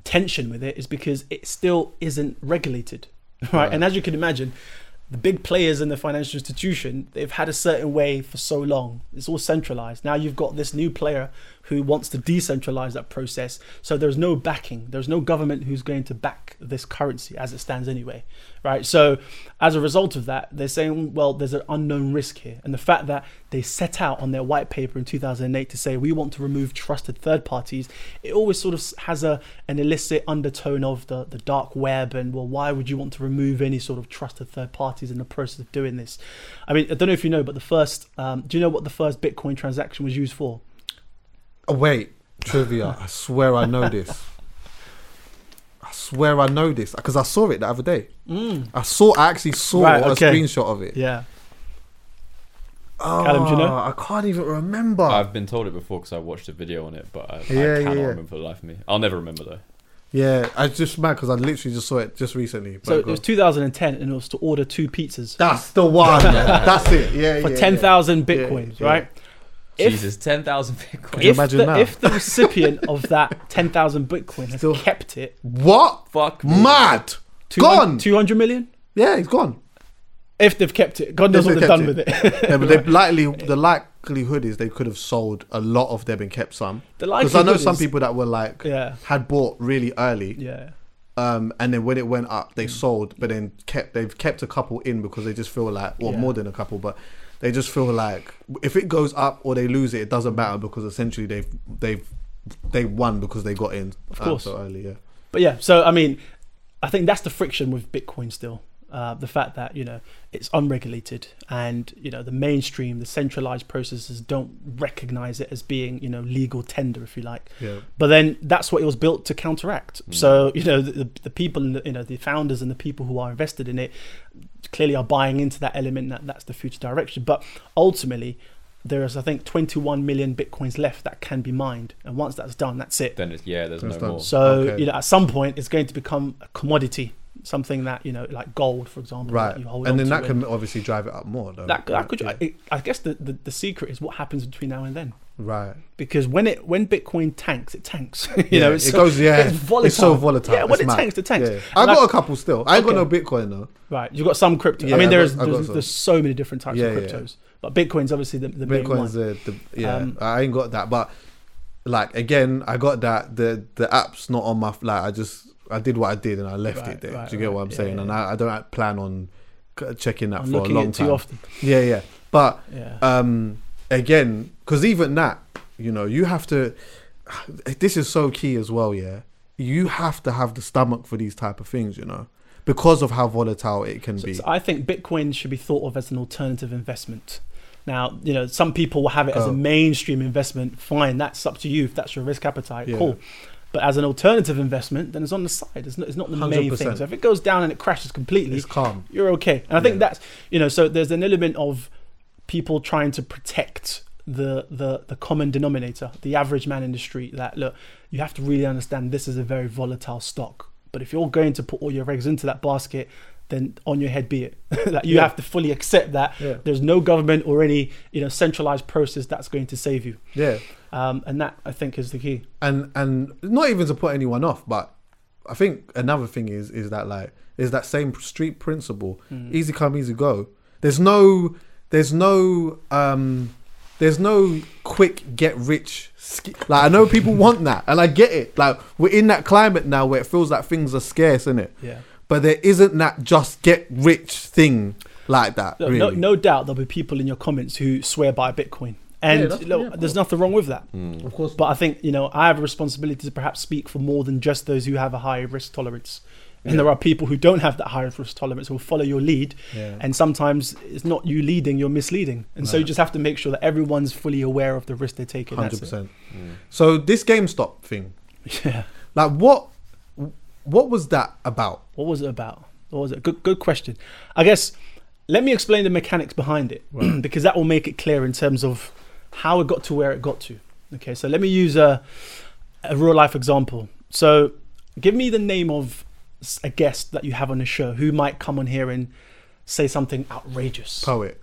tension with it is because it still isn't regulated, right? Right. And as you can imagine, the big players in the financial institution, they've had a certain way for so long. It's all centralized. Now you've got this new player who wants to decentralize that process. So there's no backing. There's no government who's going to back this currency as it stands anyway, right? So as a result of that, they're saying, well, there's an unknown risk here. And the fact that they set out on their white paper in 2008 to say we want to remove trusted third parties, it always sort of has a an illicit undertone of the, the dark web and well, why would you want to remove any sort of trusted third parties in the process of doing this? I mean, I don't know if you know, but the first, um, do you know what the first Bitcoin transaction was used for? Oh, wait trivia i swear i know this I swear I know this because I saw it the other day. I saw, I actually saw Mm. Right, a screenshot of it. Yeah. Oh, Callum, do you know? I can't even remember. I've been told it before because I watched a video on it, but I, Yeah, I cannot yeah. remember for the life of me. I'll never remember though. yeah, I just mad because I literally just saw it just recently. But So it was 2010 and it was to order two pizzas That's the one. That's it. Yeah, for yeah, 10,000 Yeah, bitcoins, yeah. right? If- Jesus, ten thousand bitcoin. If imagine the, now? if the recipient of that 10,000 bitcoin has Still- kept it, What? Fuck me. Mad. 200 Gone. 200 million? Yeah, he's gone. If they've kept it, God knows If what they they've kept done it. with it. Yeah, but they likely the likelihood is they could have sold a lot of them and kept some. The Because I know likelihood some is- people that were like Yeah. had bought really early, yeah. um, and then when it went up, Mm. they sold, but then kept they've kept a couple in because they just feel like, well, Yeah. more than a couple, but they just feel like if it goes up or they lose it, it doesn't matter because essentially they've they've they won because they got in Of um, course. so early. Yeah, But yeah, so I mean, I think that's the friction with Bitcoin still. Uh, the fact that you know it's unregulated and you know the mainstream, the centralized processes don't recognize it as being you know legal tender, if you like. yeah. But then that's what it was built to counteract. So you know the, the, the people, in the, you know the founders and the people who are invested in it, clearly are buying into that element that that's the future direction. But ultimately, there is I think 21 million bitcoins left that can be mined, and once that's done, that's it. Then it's yeah. There's That's no done. more. So Okay. you know, at some point, it's going to become a commodity, something that you know, like gold, for example, Right, you and then that can obviously drive it up more. Though. that, that could. Yeah. I, I guess the, the the secret is what happens between now and then. right. Because when it when Bitcoin tanks, it tanks. you Yeah, know, it's it so- goes. Yeah, it's volatile. It's so volatile. Yeah, when It's it mad. tanks, it tanks. Yeah. I got a couple still. I ain't got no Bitcoin though. Right, you've got some crypto. Yeah, I mean, I there's got- there's, there's so many different types of yeah. cryptos, but Bitcoin's obviously the, the main Bitcoin's one. the, the yeah. Um, I ain't got that, but like again, I got that. The the app's not on my like. I just I did what I did and I left Right, it there. right, Do you get right. what I'm Yeah, saying? yeah, And I, I don't plan on checking that I'm for a long at it too time. often. Yeah, yeah. But Yeah. um, again, because even that, you know, you have to. This is so key as well. Yeah, you have to have the stomach for these type of things. You know, because of how volatile it can be. So I think Bitcoin should be thought of as an alternative investment. Now, you know, some people will have it as a Oh. mainstream investment. Fine, that's up to you if that's your risk appetite. Cool. But as an alternative investment, then it's on the side. It's not, it's not the main 100%. thing. So if it goes down and it crashes completely, It's calm. You're okay. And I think Yeah. that's you know, so there's an element of people trying to protect the the the common denominator, the average man in the street. That look, you have to really understand this is a very volatile stock. But if you're going to put all your eggs into that basket, then on your head be it. that you Yeah. have to fully accept that Yeah. there's no government or any you know centralized process that's going to save you. yeah, Um, and that I think is the key. and and not even to put anyone off, but I think another thing is is that like is that same street principle, easy come, easy go. There's no there's no um there's no quick get rich sch- like I know people want that and I get it like we're in that climate now where it feels like things are scarce isn't it Yeah. But there isn't that just get rich thing like that Look, really. no, no doubt there'll be people in your comments who swear by Bitcoin, and that's- look, yeah, there's nothing wrong with that. Hmm. of course But I think you know I have a responsibility to perhaps speak for more than just those who have a high risk tolerance. And there are people who don't have that high risk tolerance who will follow your lead, Yeah. and sometimes it's not you leading, you're misleading, and so you just have to make sure that everyone's fully aware of the risk they're taking. hundred That's it. percent so this GameStop thing Yeah. like what what was that about What was it about? What was it? Good, good question. I guess let me explain the mechanics behind it because that will make it clear in terms of how it got to where it got to. Okay, so let me use a, a real life example. So, give me the name of a guest that you have on the show who might come on here and say something outrageous. poet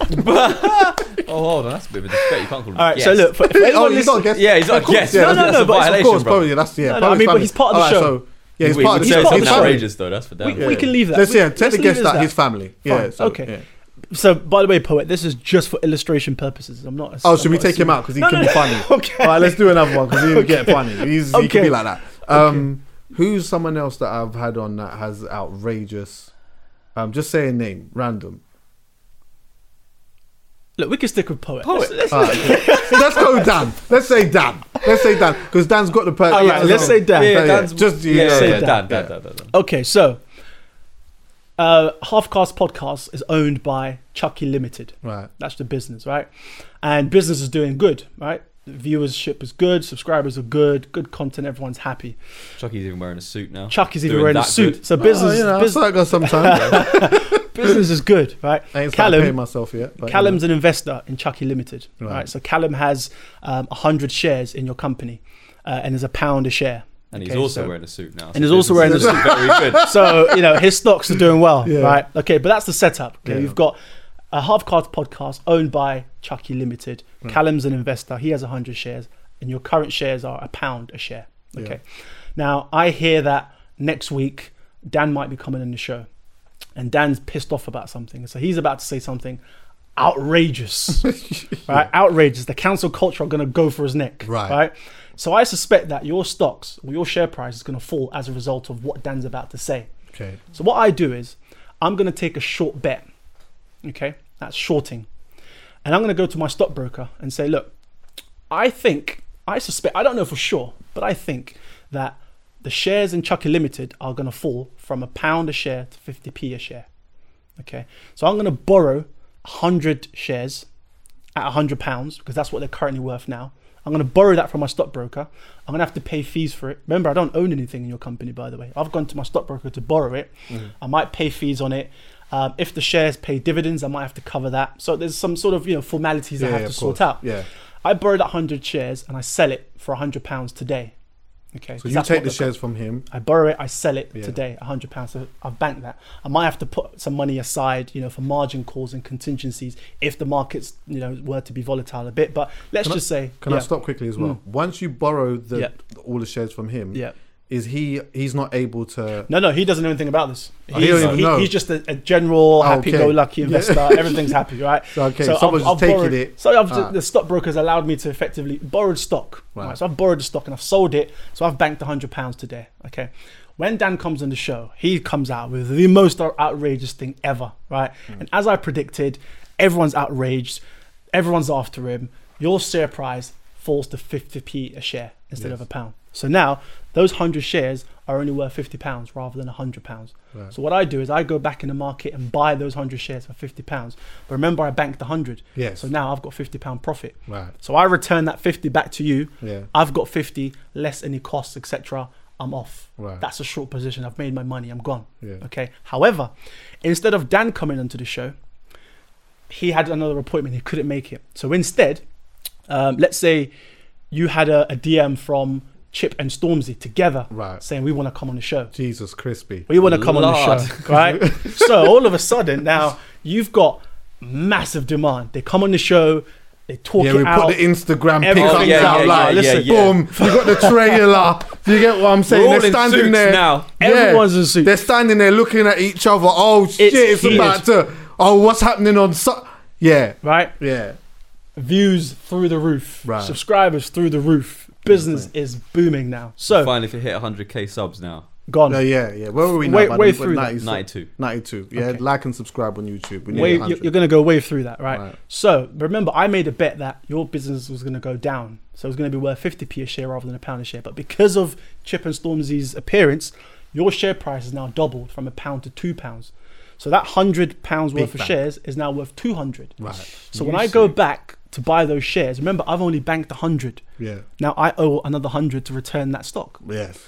Oh, hold on, that's a bit of a disrespect. You can't call him. All right, yes. so look, for, for oh, he's not a guest. Yeah, he's not Of a course, guest. Yeah, No, no, that's- no, but of course, bro. probably, that's yeah. No, no, I Poet's mean, but he's part of the Alright, show. So, yeah, he's we, part of we the say show. something He's family. outrageous though. That's for damn. We- sure. we can leave that. Let's We- yeah, take let's the leave guest that that. his family. Yeah, so, okay. yeah. So, by the way, poet, this is just for illustration purposes. I'm not. Oh, I'm should we take him out because he No, can no, be funny? Okay. All right, let's do another one because he can get funny. He's, He can be like that. Um, Who's someone else that I've had on that has outrageous? Um, just say a name, random. Look, we can stick with poet. Poet. Let's- let's- All right, let's go Dan. Let's say Dan. Let's say Dan because Dan's got the per. All right, let's say Dan. Yeah, Yeah, Dan's just yeah, yeah, yeah, say yeah, Dan. Dan, Dan, Dan, Dan, Dan. Okay, so uh, Halfcast Podcast is owned by Chucky Limited. right. That's the business, right? And business is doing good, right? Viewership is good, subscribers are good, good content, everyone's happy. Chucky's even wearing a suit now. Chucky's even Doing wearing a suit, good. so business, oh, you know, bus- that's like us sometimes. business is good, right? I ain't started paying Callum, myself yet. But, you Callum's know. an investor in Chucky Limited, right? Right. So Callum has um, 100 shares in your company, uh, and there's a pound a share. And he's also so- wearing a suit now. And he's also wearing a suit. Very good. so you know his stocks are doing well, Yeah. right? Okay, but that's the setup. Okay, Yeah. we've got a Halfcast podcast owned by Chucky Limited. Callum's an investor; he has hundred shares, and your current shares are a pound a share. Okay, now I hear that next week Dan might be coming in the show, and Dan's pissed off about something, so he's about to say something outrageous, right? Outrageous. The cancel culture are going to go for his neck, Right. Right. So I suspect that your stocks or your share price is going to fall as a result of what Dan's about to say. Okay. So what I do is I'm going to take a short bet. Okay, that's shorting, and I'm going to go to my stockbroker and say, look, I think I suspect I don't know for sure, but I think that the shares in Chucky Limited are going to fall from a pound a share to 50p a share. Okay, so I'm going to borrow 100 shares at 100 pounds because that's what they're currently worth now. I'm going to borrow that from my stockbroker. I'm going to have to pay fees for it. Remember, I don't own anything in your company, by the way. I've gone to my stockbroker to borrow it. I might pay fees on it. Um, if the shares pay dividends, I might have to cover that. So there's some sort of you know formalities I have yeah, to sort course. out. Yeah. I borrowed 100 shares and I sell it for 100 pounds today. Okay. So you take the shares from him. I borrow it, I sell it Yeah. today, hundred pounds. So I've banked that. I might have to put some money aside, you know, for margin calls and contingencies if the markets, you know, were to be volatile a bit. But let's Can I- just say, Can yeah, I stop quickly as well? Hmm. Once you borrow the Yeah. all the shares from him, Yeah. Is he he's not able to? No, no, he doesn't know anything about this. Oh, he He's, don't even he- know. he's just a, a general Oh, happy-go-lucky Yeah. investor. Everything's happy, right? So, okay, someone's just taking it. So I've, Ah. the stockbrokers allowed me to effectively borrowed stock. Right. Right. So I've borrowed the stock and I've sold it. So I've banked hundred pounds today. Okay. When Dan comes on the show, he comes out with the most outrageous thing ever, right? Hmm. And as I predicted, everyone's outraged. Everyone's after him. Your share price falls to 50p a share instead of a pound. So now those 100 shares are only worth 50 pounds rather than 100 pounds. So what I do is I go back in the market and buy those 100 shares for 50 pounds. But remember I banked the 100. Yes. So now I've got 50 pound profit. Right. So I return that 50 back to you. Yeah. I've got 50 less any costs, etc. I'm off. Right. That's a short position. I've made my money. I'm gone. Yeah. Okay. However, instead of Dan coming onto the show, he had another appointment. He couldn't make it. So instead, um, let's say you had a, a DM from Chip and Stormzy together, Right. saying we want to come on the show. Jesus crispy. We want to come on the show, right? so all of a sudden now you've got massive demand. They come on the show, they talk Yeah, it we out. put the Instagram Everything pictures yeah, out yeah, like, yeah, listen, yeah, yeah. boom, you got the trailer. Do you get what I'm saying? We're all They're in standing suits there now. Everyone's in suits. They're standing there looking at each other. Oh shit, it's, heated. about to. Oh, what's happening on? Su-? Yeah, right? yeah. Views through the roof, Right. subscribers through the roof. Business is booming now. So Finally, if you hit 100k subs now, gone. No, yeah, yeah. Where were we now? Way- way We're through that. 92. 92. Yeah, Okay. like and subscribe on YouTube. We Way, you're, you're going to go way through that, right? Right. So remember, I made a bet that your business was going to go down. So it was going to be worth 50p a share rather than a pound a share. But because of Chip and Stormzy's appearance, your share price has now doubled from a pound to two pounds. So that hundred pounds Big worth of bang. shares is now worth two hundred. Right. So when I go back to buy those shares, remember I've only banked a hundred. Yeah. Now I owe another hundred to return that stock. Yes.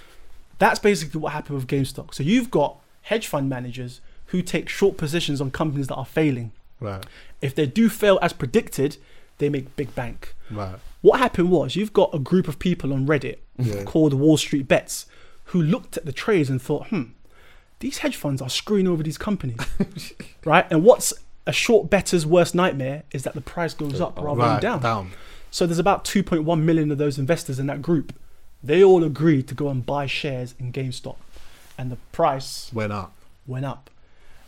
That's basically what happened with GameStop. So you've got hedge fund managers who take short positions on companies that are failing. Right. If they do fail as predicted, they make big bank. Right. What happened was you've got a group of people on Reddit Yeah. called Wall Street Bets who looked at the trades and thought, hmm, these hedge funds are screwing over these companies. right? And what's a short better's worst nightmare is that the price goes up rather Right. than down. Down. So there's about 2.1 million of those investors in that group. They all agreed to go and buy shares in GameStop. And the price Went up. went up.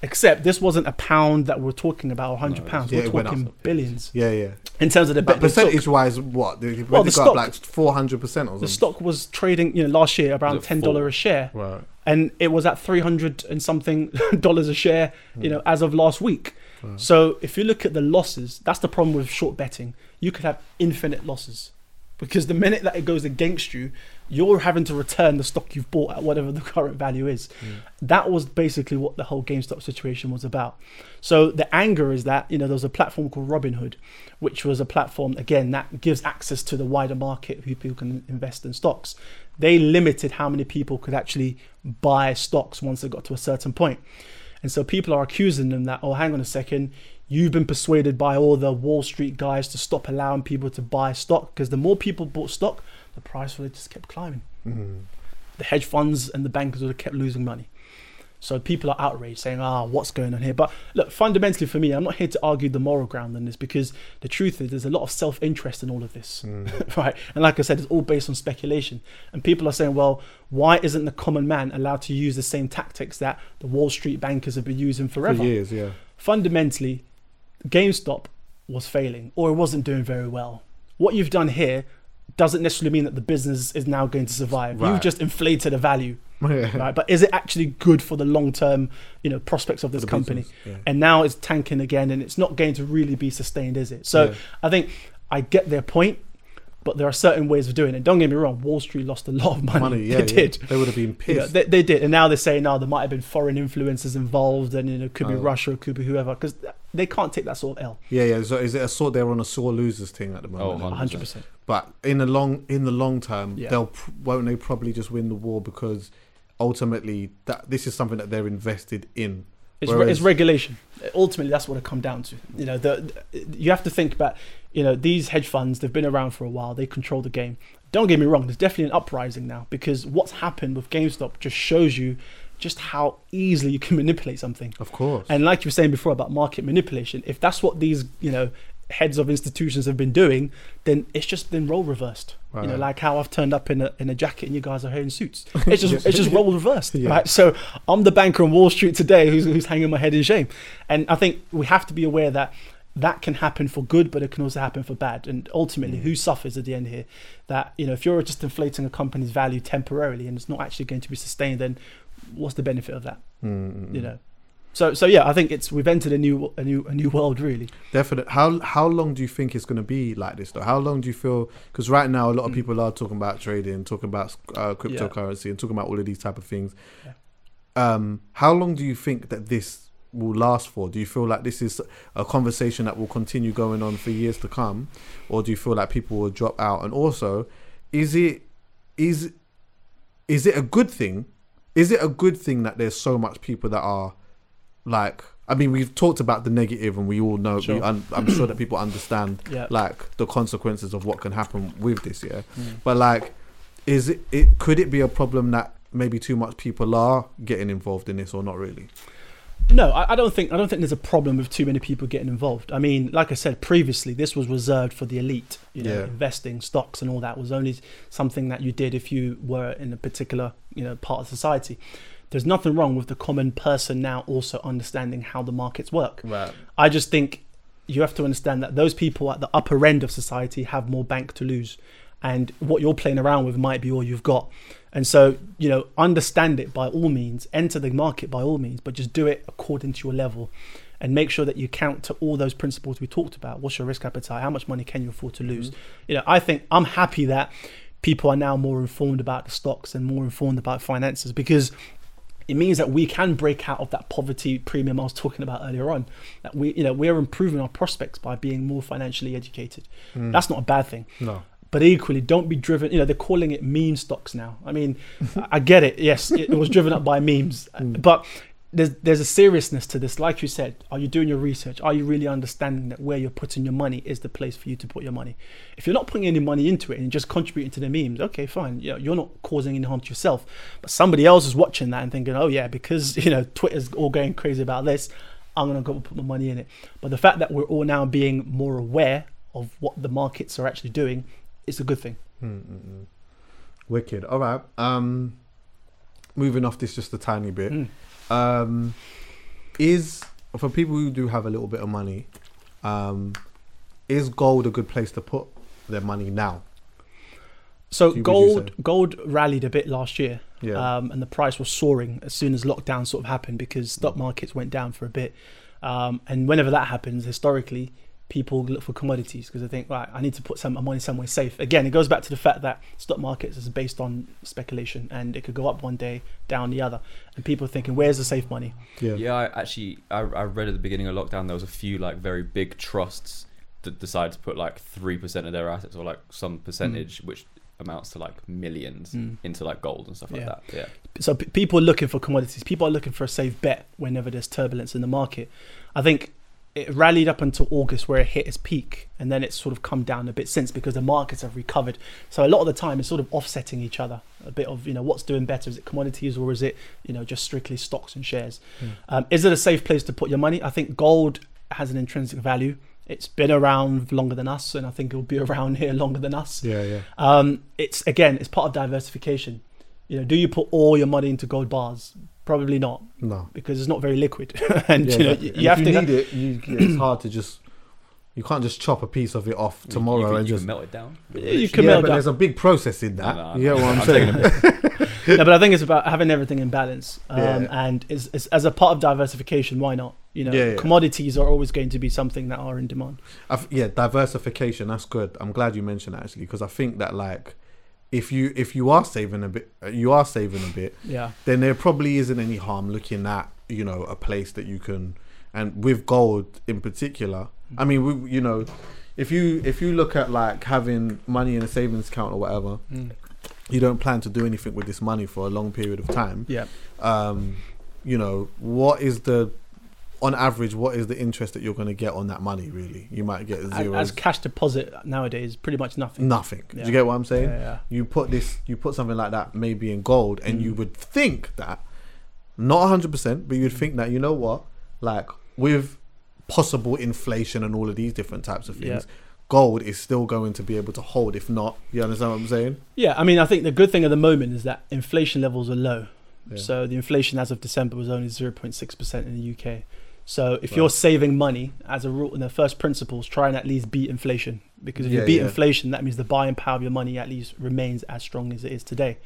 Except this wasn't a pound that we're talking about, 100 pounds. yeah, we're it went talking billions. Yeah, yeah. In terms of the But bet they took. percentage wise, what? They, Well, the stock- like 400% or something. The stock was trading, you know, last year around ten dollar four? a share, Right. and it was at three hundred and something dollars a share, you Hmm. know, as of last week. So if you look at the losses, that's the problem with short betting. You could have infinite losses because the minute that it goes against you, you're having to return the stock you've bought at whatever the current value is. Hmm. That was basically what the whole GameStop situation was about. So the anger is that you know there was a platform called Robinhood, which was a platform again that gives access to the wider market who people can invest in stocks. They limited how many people could actually buy stocks once they got to a certain point. And so people are accusing them that, oh, hang on a second, you've been persuaded by all the Wall Street guys to stop allowing people to buy stock because the more people bought stock, the price really just kept climbing. Mm-hmm. The hedge funds and the bankers would have kept losing money. So people are outraged, saying, "Ah, what's going on here?" But look, fundamentally for me, I'm not here to argue the moral ground on this because the truth is, there's a lot of self-interest in all of this, right? And like I said, it's all based on speculation. And people are saying, "Well, why isn't the common man allowed to use the same tactics that the Wall Street bankers have been using forever?" For years, yeah. fundamentally, GameStop was failing or it wasn't doing very well. What you've done here doesn't necessarily mean that the business is now going to survive. You've just inflated a value, Yeah. right? But is it actually good for the long term, you know, prospects of this company? yeah. And now it's tanking again, and it's not going to really be sustained, is it? So Yeah. I think I get their point. But there are certain ways of doing it. Don't get me wrong. Wall Street lost a lot of money. Money, yeah. they yeah. did. They would have been You know, pissed. they, they did, and now they're saying now there might have been foreign influences involved, and you know, it could be Oh. Russia, it could be whoever, because they can't take that sort of L. yeah, yeah. So is it a sort they're on a sore losers thing at the Oh, moment? then? 100. percent But in the long in the long term, Yeah. they'll won't they probably just win the war because ultimately that this is something that they're invested in. It's, re- it's regulation. Ultimately, that's what it come down to. You know, the, you have to think about, you know, these hedge funds. They've been around for a while. They control the game. Don't get me wrong. There's definitely an uprising now because what's happened with GameStop just shows you just how easily you can manipulate something. Of course. And like you were saying before about market manipulation, if that's what these, you know, heads of institutions have been doing, then it's just been role reversed. You know, like how I've turned up in a in a jacket and you guys are here in suits. It's just it's just role reversed, Yeah. right? So I'm the banker on Wall Street today who's who's hanging my head in shame. And I think we have to be aware that that can happen for good, but it can also happen for bad. And ultimately, Mm. who suffers at the end here? That you know, if you're just inflating a company's value temporarily and it's not actually going to be sustained, then what's the benefit of that? Mm, You know. So so yeah, I think it's we've entered a new a new a new world really. Definitely. How how long do you think it's going to be like this though? How long do you feel? Because right now a Mm. lot of people are talking about trading, talking about uh, cryptocurrency, and talking about all of these type of things. Um, how long do you think that this will last for? Do you feel like this is a conversation that will continue going on for years to come, or do you feel like people will drop out? And also, is it is is it a good thing? Is it a good thing that there's so much people that are like? I mean, we've talked about the negative, and we all know. We Sure. un- I'm sure that people understand Yeah. like the consequences of what can happen with this. Yeah, Mm. but like, is it, it? Could it be a problem that maybe too much people are getting involved in this, or not really? No, I, I don't think I don't think there's a problem with too many people getting involved. I mean, like I said previously, this was reserved for the elite. You know, Yeah. investing, stocks, and all that was only something that you did if you were in a particular you know part of society. There's nothing wrong with the common person now also understanding how the markets work. Right. I just think you have to understand that those people at the upper end of society have more bank to lose, and what you're playing around with might be all you've got. And so, you know, understand it by all means, enter the market by all means, but just do it according to your level and make sure that you count to all those principles we talked about. What's your risk appetite? How much money can you afford to lose? Mm-hmm. You know, I think I'm happy that people are now more informed about the stocks and more informed about finances because it means that we can break out of that poverty premium I was talking about earlier on. That we, you know, we're improving our prospects by being more financially educated. Mm. That's not a bad thing. No. But equally, don't be driven. You know, they're calling it meme stocks now. I mean, I get it. Yes, it was driven up by memes, mm. but there's there's a seriousness to this. Like you said, are you doing your research? Are you really understanding that where you're putting your money is the place for you to put your money? If you're not putting any money into it and just contributing to the memes, okay, fine. You know, you're not causing any harm to yourself, but somebody else is watching that and thinking, oh yeah, because you know Twitter's all going crazy about this, I'm gonna go put my money in it. But the fact that we're all now being more aware of what the markets are actually doing, it's a good thing. Wicked. All right. Um, moving off this just a tiny bit. Mm. Um, is for people who do have a little bit of money, um, is gold a good place to put their money now? So you gold gold rallied a bit last year, Yeah. um, and the price was soaring as soon as lockdown sort of happened because stock markets went down for a bit. Um, and whenever that happens, historically, people look for commodities because they think, right, I need to put some money somewhere safe. Again, it goes back to the fact that stock markets is based on speculation, and it could go up one day, down the other, and people are thinking, where's the safe money? Yeah. Yeah, I actually I, I read at the beginning of lockdown there was a few like very big trusts that decided to put like three percent of their assets or like some percentage, which amounts to like millions Mm. into like gold and stuff like Yeah. that. Yeah. so p- people are looking for commodities. People are looking for a safe bet whenever there's turbulence in the market. I think it rallied up until August where it hit its peak, and then it's sort of come down a bit since because the markets have recovered. So a lot of the time, it's sort of offsetting each other. A bit of you know what's doing better. Is it commodities or is it you know just strictly stocks and shares? Um, is it a safe place to put your money? I think gold has an intrinsic value. It's been around longer than us, and I think it'll be around here longer than us. Yeah. Yeah. Um, it's again, it's part of diversification. You know, do you put all your money into gold bars? Probably not, No. because it's not very liquid, and Yeah, you know exactly. you, And have if to. need it. You, it's hard to just. You can't just chop a piece of it off tomorrow you, can, and you just. can melt it down. You can yeah, melt but down. there's a big process in that. No, no, you get what I'm, I'm saying? no, but I think it's about having everything in balance, um, Yeah. and is, is, as a part of diversification, why not? You know, Yeah, yeah. commodities are always going to be something that are in demand. I've, yeah, diversification. That's good. I'm glad you mentioned that actually because I think that like, if you if you are saving a bit, uh, you are saving a bit. Yeah, Then there probably isn't any harm looking at you know a place that you can, and with gold in particular. I mean, we, you know, if you if you look at like having money in a savings account or whatever, Mm. you don't plan to do anything with this money for a long period of time. yeah. Um, you know, what is the on average, what is the interest that you're going to get on that money? Really, you might get zero. as cash deposit nowadays, pretty much nothing. Nothing. Do you get what I'm saying? Yeah, yeah. You put this, you put something like that maybe in gold, and Mm. you would think that, not 100%, but you'd think that, you know what, like with possible inflation and all of these different types of things, Yeah. gold is still going to be able to hold. If not, you understand what I'm saying? Yeah, I mean, I think the good thing at the moment is that inflation levels are low. Yeah. So the inflation as of December was only 0.6% in the UK. So if you're saving money, as a rule, in the first principles, try and at least beat inflation. Because if Yeah, you beat yeah. inflation, that means the buying power of your money at least remains as strong as it is today.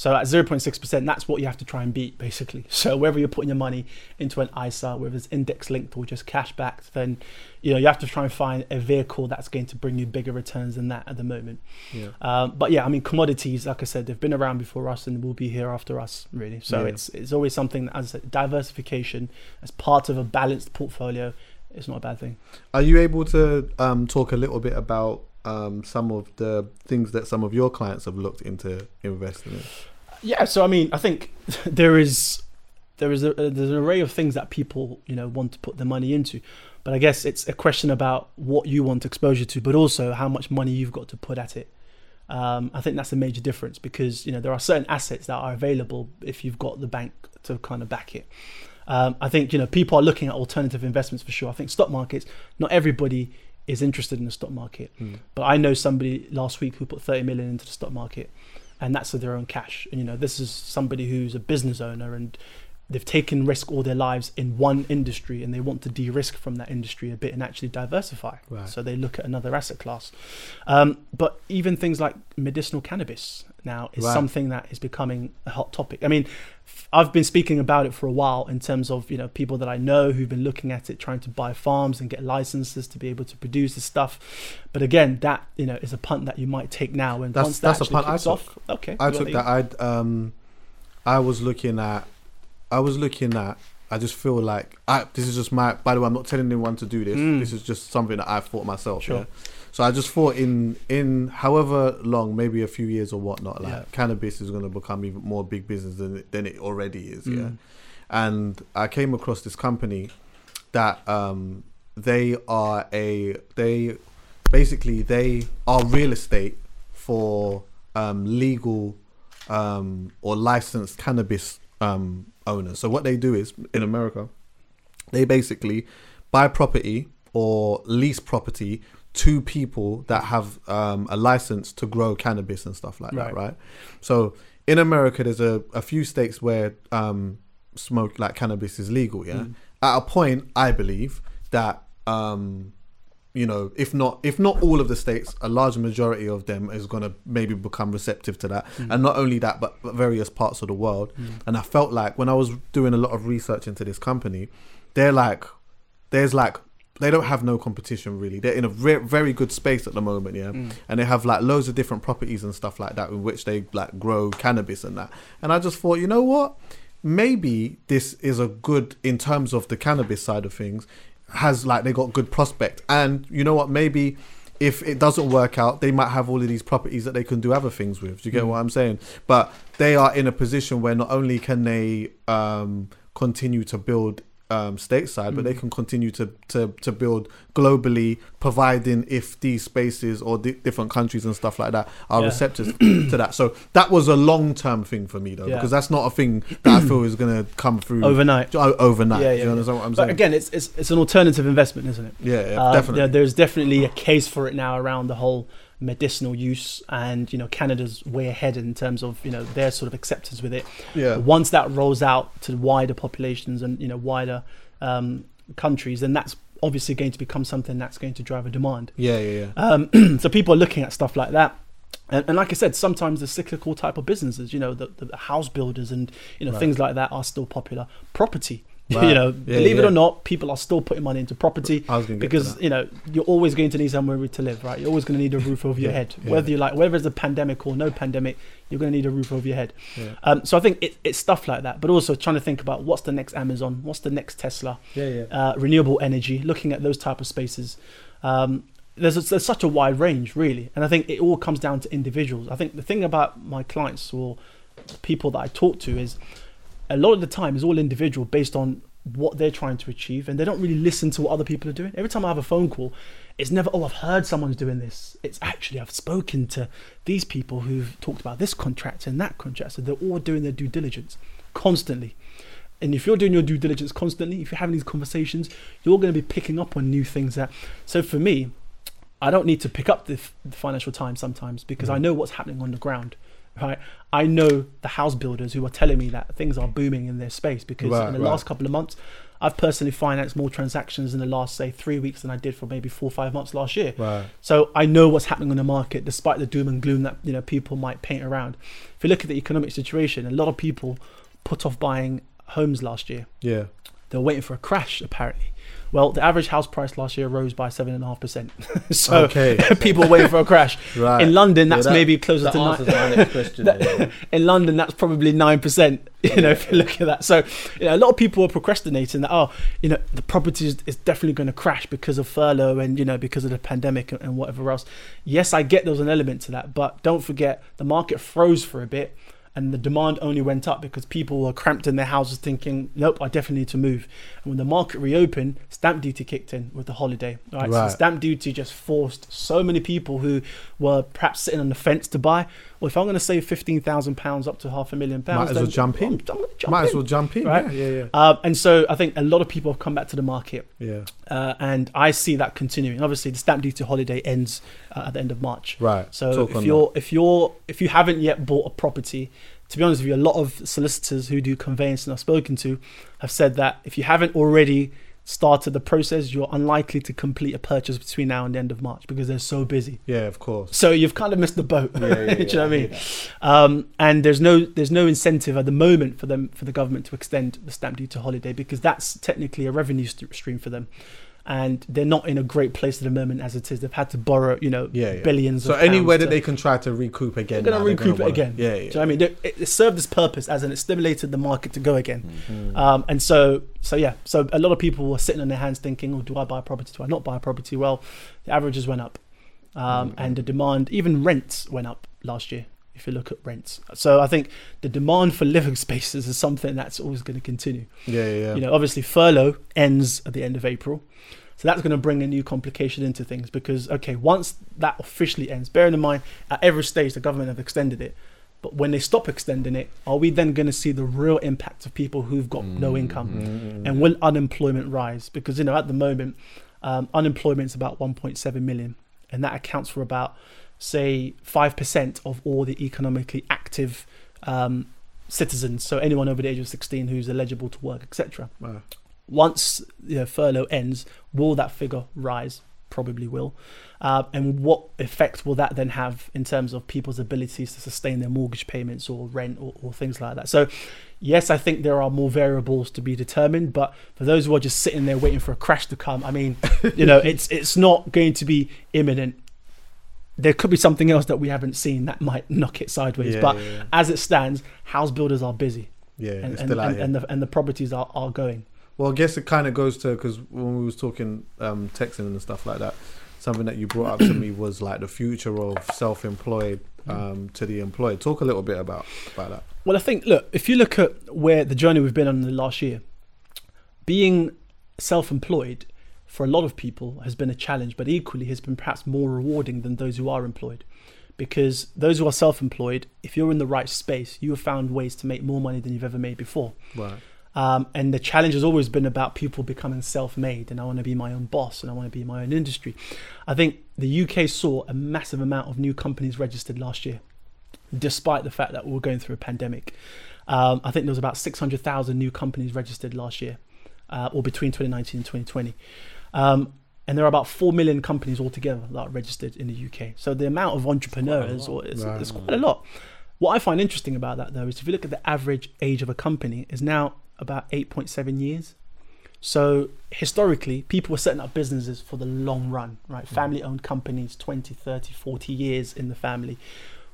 So at 0.6%, that's what you have to try and beat, basically. So whether you're putting your money into an ISA, whether it's index linked or just cash backed, then you know you have to try and find a vehicle that's going to bring you bigger returns than that at the moment. Yeah. Um, but yeah, I mean commodities, like I said, they've been around before us and will be here after us, really. So Yeah. it's it's always something that, as I said, diversification as part of a balanced portfolio is not a bad thing. Are you able to um, talk a little bit about um, some of the things that some of your clients have looked into investing in? Yeah, so I mean, I think there is there is a, there's an array of things that people you know want to put their money into, but I guess it's a question about what you want exposure to, but also how much money you've got to put at it. Um, I think that's a major difference because you know there are certain assets that are available if you've got the bank to kind of back it. Um, I think you know people are looking at alternative investments for sure. I think stock markets, not everybody is interested in the stock market, but I know somebody last week who put 30 million into the stock market, and that's their own cash. And you know, this is somebody who's a business owner and they've taken risk all their lives in one industry and they want to de-risk from that industry a bit and actually diversify. Right. So they look at another asset class. Um, but even things like medicinal cannabis now is Right. something that is becoming a hot topic. I mean, I've been speaking about it for a while in terms of you know people that I know who've been looking at it, trying to buy farms and get licenses to be able to produce this stuff. But again, that you know is a punt that you might take now, and That's- once that's that a punt I took. off, okay, I took that. I um, I was looking at, I was looking at. I just feel like I. This is just my. By the way, I'm not telling anyone to do this. This is just something that I thought myself. Mm. Sure. Yeah. So I just thought in in however long, maybe a few years or whatnot, like Yeah. cannabis is going to become even more big business than it, than it already is. Yeah. Mm. And I came across this company that um they are a they basically they are real estate for um legal um or licensed cannabis um owners. So what they do is in America they basically buy property or lease property to people that have um, a license to grow cannabis and stuff like that, Right. right? So in America, there's a, a few states where um, smoke like cannabis is legal. Yeah, at a point, I believe that um, you know, if not if not all of the states, a large majority of them is going to maybe become receptive to that, and not only that, but, but various parts of the world. And I felt like when I was doing a lot of research into this company, they're like, there's like they don't have no competition really. They're in a re- very good space at the moment, yeah, and they have like loads of different properties and stuff like that in which they like grow cannabis and that. And I just thought, you know what? Maybe this is a good in terms of the cannabis side of things. Has like they got good prospect, and you know what? Maybe if it doesn't work out, they might have all of these properties that they can do other things with. Do you get what I'm saying? But they are in a position where not only can they um, continue to build um, stateside, but they can continue to, to, to build globally, providing if these spaces or di- different countries and stuff like that are Yeah. receptive to that. So that was a long term thing for me though, Yeah. because that's not a thing that I feel is going to come through Overnight. Overnight. Yeah, yeah, you yeah. understand what I'm But saying? again, it's, it's it's an alternative investment, isn't it? yeah, yeah Uh, definitely. there- there's definitely a case for it now around the whole medicinal use, and you know Canada's way ahead in terms of you know their sort of acceptance with it. Yeah. Once that rolls out to wider populations and you know wider um, countries, then that's obviously going to become something that's going to drive a demand. yeah, yeah, yeah. Um, so people are looking at stuff like that. And, and like I said, sometimes the cyclical type of businesses, you know, the, the house builders and you know things like that are still popular. Property, Right. you know, Yeah, believe it or not, people are still putting money into property I was gonna because you know you're always going to need somewhere to live, right? You're always going to need a roof over your Yeah, head, yeah. whether you like whether it's a pandemic or no pandemic. You're going to need a roof over your head. Yeah. Um, so I think it, it's stuff like that, but also trying to think about what's the next Amazon, what's the next Tesla, Yeah, yeah. uh, renewable energy, looking at those type of spaces. Um, there's, there's such a wide range, really, and I think it all comes down to individuals. I think the thing about my clients or people that I talk to is a lot of the time is all individual based on what they're trying to achieve, and they don't really listen to what other people are doing. Every time I have a phone call, it's never oh I've heard someone's doing this. It's actually I've spoken to these people who've talked about this contract and that contract, so they're all doing their due diligence constantly. And if you're doing your due diligence constantly, if you're having these conversations, you're going to be picking up on new things that. So for me, I don't need to pick up the, the Financial Times sometimes because mm. I know what's happening on the ground. Right? I know the house builders who are telling me that things are booming in their space because Right, in the right. last couple of months, I've personally financed more transactions in the last say three weeks than I did for maybe four or five months last year. Right. So I know what's happening on the market, despite the doom and gloom that you know people might paint around. If you look at the economic situation, a lot of people put off buying homes last year. Yeah. They were waiting for a crash, apparently. Well, the average house price last year rose by seven and a half percent. So Okay. people waiting for a crash. Right. In London, Yeah, that's that- maybe closer that to nine. my next question. there. in London, that's probably nine percent. You know, if you look at that. So, you know, a lot of people are procrastinating that. Oh, you know, the property is, is definitely going to crash because of furlough and you know because of the pandemic and, and whatever else. Yes, I get there's an element to that, but don't forget the market froze for a bit. And the demand only went up because people were cramped in their houses thinking, nope, I definitely need to move. And when the market reopened, stamp duty kicked in with the holiday. Right. So stamp duty just forced so many people who were perhaps sitting on the fence to buy. Well, if I'm going to save fifteen thousand pounds up to half a million pounds, Might as well jump in. I'm- I'm jump Might as well jump in. right? Yeah, yeah, Um, and so I think a lot of people have come back to the market, yeah. uh, and I see that continuing. Obviously, the stamp duty holiday ends uh, at the end of March. Right. So Talk if you're if you're if you haven't yet bought a property, to be honest with you, a lot of solicitors who do conveyancing I've spoken to have said that if you haven't already started the process, you're unlikely to complete a purchase between now and the end of March because they're so busy. Yeah, of course. So you've kind of missed the boat. Yeah, yeah, Do you know what I mean? Um, and there's no there's no incentive at the moment for them for the government to extend the stamp duty holiday because that's technically a revenue st- stream for them. And they're not in a great place at the moment as it is. They've had to borrow, you know, Yeah, yeah. billions. So anywhere that they can try to recoup again. they're going to recoup it wanna- again. Yeah, yeah. you know what I mean? It, it served its purpose as in it stimulated the market to go again. Mm-hmm. Um, and so, so yeah, so a lot of people were sitting on their hands thinking, "Oh, do I buy a property? Do I not buy a property?" Well, the averages went up, um, Mm-hmm. and the demand, even rents, went up last year. If you look at rents, so I think the demand for living spaces is something that's always going to continue. Yeah, yeah. You know, obviously furlough ends at the end of April. So that's going to bring a new complication into things because, okay, once that officially ends, bearing in mind at every stage the government have extended it, but when they stop extending it, are we then going to see the real impact of people who've got no income? And will unemployment rise? Because, you know, at the moment, um, unemployment is about 1.7 million, and that accounts for about, say, 5% of all the economically active um, citizens. So anyone over the age of 16 who's eligible to work, etc Wow. Once you know, furlough ends, will that figure rise? Probably will. Uh, and what effect will that then have in terms of people's abilities to sustain their mortgage payments or rent or, or things like that? So, yes, I think there are more variables to be determined. But for those who are just sitting there waiting for a crash to come, I mean, you know, it's it's not going to be imminent. There could be something else that we haven't seen that might knock it sideways. Yeah, but yeah, yeah. as it stands, house builders are busy. Yeah, And, and, and, and, the, and the properties are, are going. Well, I guess it kind of goes to because when we was talking um, texting and stuff like that, something that you brought up to me was like the future of self-employed um, to the employed. Talk a little bit about about that. Well, I think, look, if you look at where the journey we've been on in the last year, being self employed for a lot of people has been a challenge, but equally has been perhaps more rewarding than those who are employed. Because those who are self employed, if you're in the right space, you have found ways to make more money than you've ever made before. Right. Um, and the challenge has always been about people becoming self-made, and I want to be my own boss, and I want to be my own industry. I think the UK saw a massive amount of new companies registered last year, despite the fact that we were going through a pandemic. Um, I think there was about 600,000 new companies registered last year, uh, or between 2019 and 2020. Um, and there are about 4 million companies altogether that are registered in the UK. So the amount of entrepreneurs or is, Right. is quite a lot. What I find interesting about that, though, is if you look at the average age of a company, is now about 8.7 years. So historically, people were setting up businesses for the long run, right? Mm. Family owned companies, 20, 30, 40 years in the family.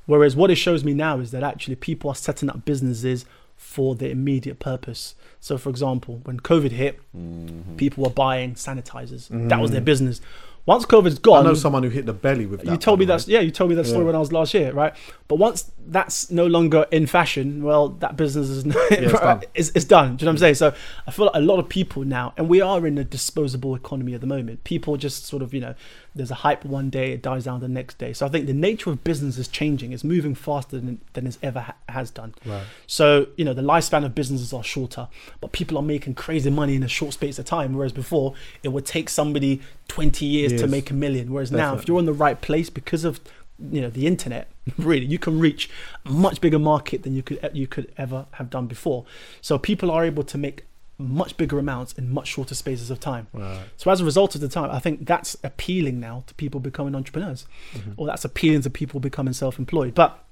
Whereas what it shows me now is that actually people are setting up businesses for their immediate purpose. So, for example, when COVID hit, mm-hmm. people were buying sanitizers. That was their mm. business. Once COVID's gone, I know someone who hit the belly with that. you told me that. yeah. You told me that story Yeah. when I was last year, right? But once that's no longer in fashion, well, that business is it's done. it's, it's done. Do you know what I'm saying? So I feel like a lot of people now, and we are in a disposable economy at the moment. People just sort of you know, there's a hype one day, it dies down the next day. So I think the nature of business is changing. It's moving faster than than it ever ha- has done. Right. So you know, the lifespan of businesses are shorter, but people are making crazy money in a short space of time. Whereas before, it would take somebody 20 years, to make a million. Whereas now, if you're in the right place because of you know the internet really you can reach a much bigger market than you could you could ever have done before so people are able to make much bigger amounts in much shorter spaces of time. So as a result of the time i think that's appealing now to people becoming entrepreneurs. Mm-hmm. Or that's appealing to people becoming self-employed. But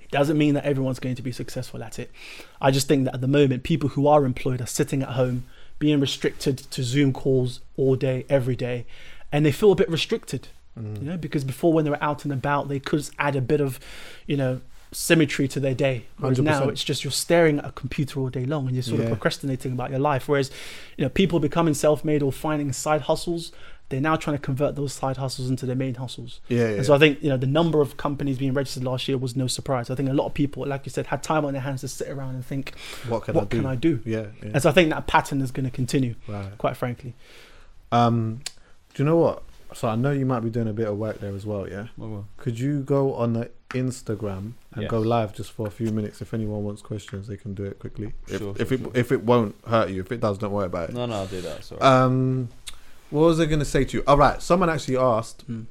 it doesn't mean that everyone's going to be successful at it. I just think that at the moment people who are employed are sitting at home being restricted to zoom calls all day every day. And they feel a bit restricted mm-hmm. you know because before when they were out and about they could add a bit of you know symmetry to their day whereas now 100%. it's just you're staring at a computer all day long and you're sort of procrastinating about your life whereas you know people becoming self-made or finding side hustles they're now trying to convert those side hustles into their main hustles Yeah, yeah. and so i think you know the number of companies being registered last year was no surprise i think a lot of people like you said had time on their hands to sit around and think What can what I do? can i do Yeah, yeah. and so i think that pattern is going to continue Right. quite frankly Um, do you know what? So I know you might be doing a bit of work there as well. Yeah. Well, well. Could you go on the Instagram and Yes. go live just for a few minutes? If anyone wants questions, they can do it quickly. If, Sure, if sure, it sure. if it won't hurt you, if it does, don't worry about it. No, no, I'll do that. Sorry. Um, what was I going to say to you? All right, someone actually asked. Mm.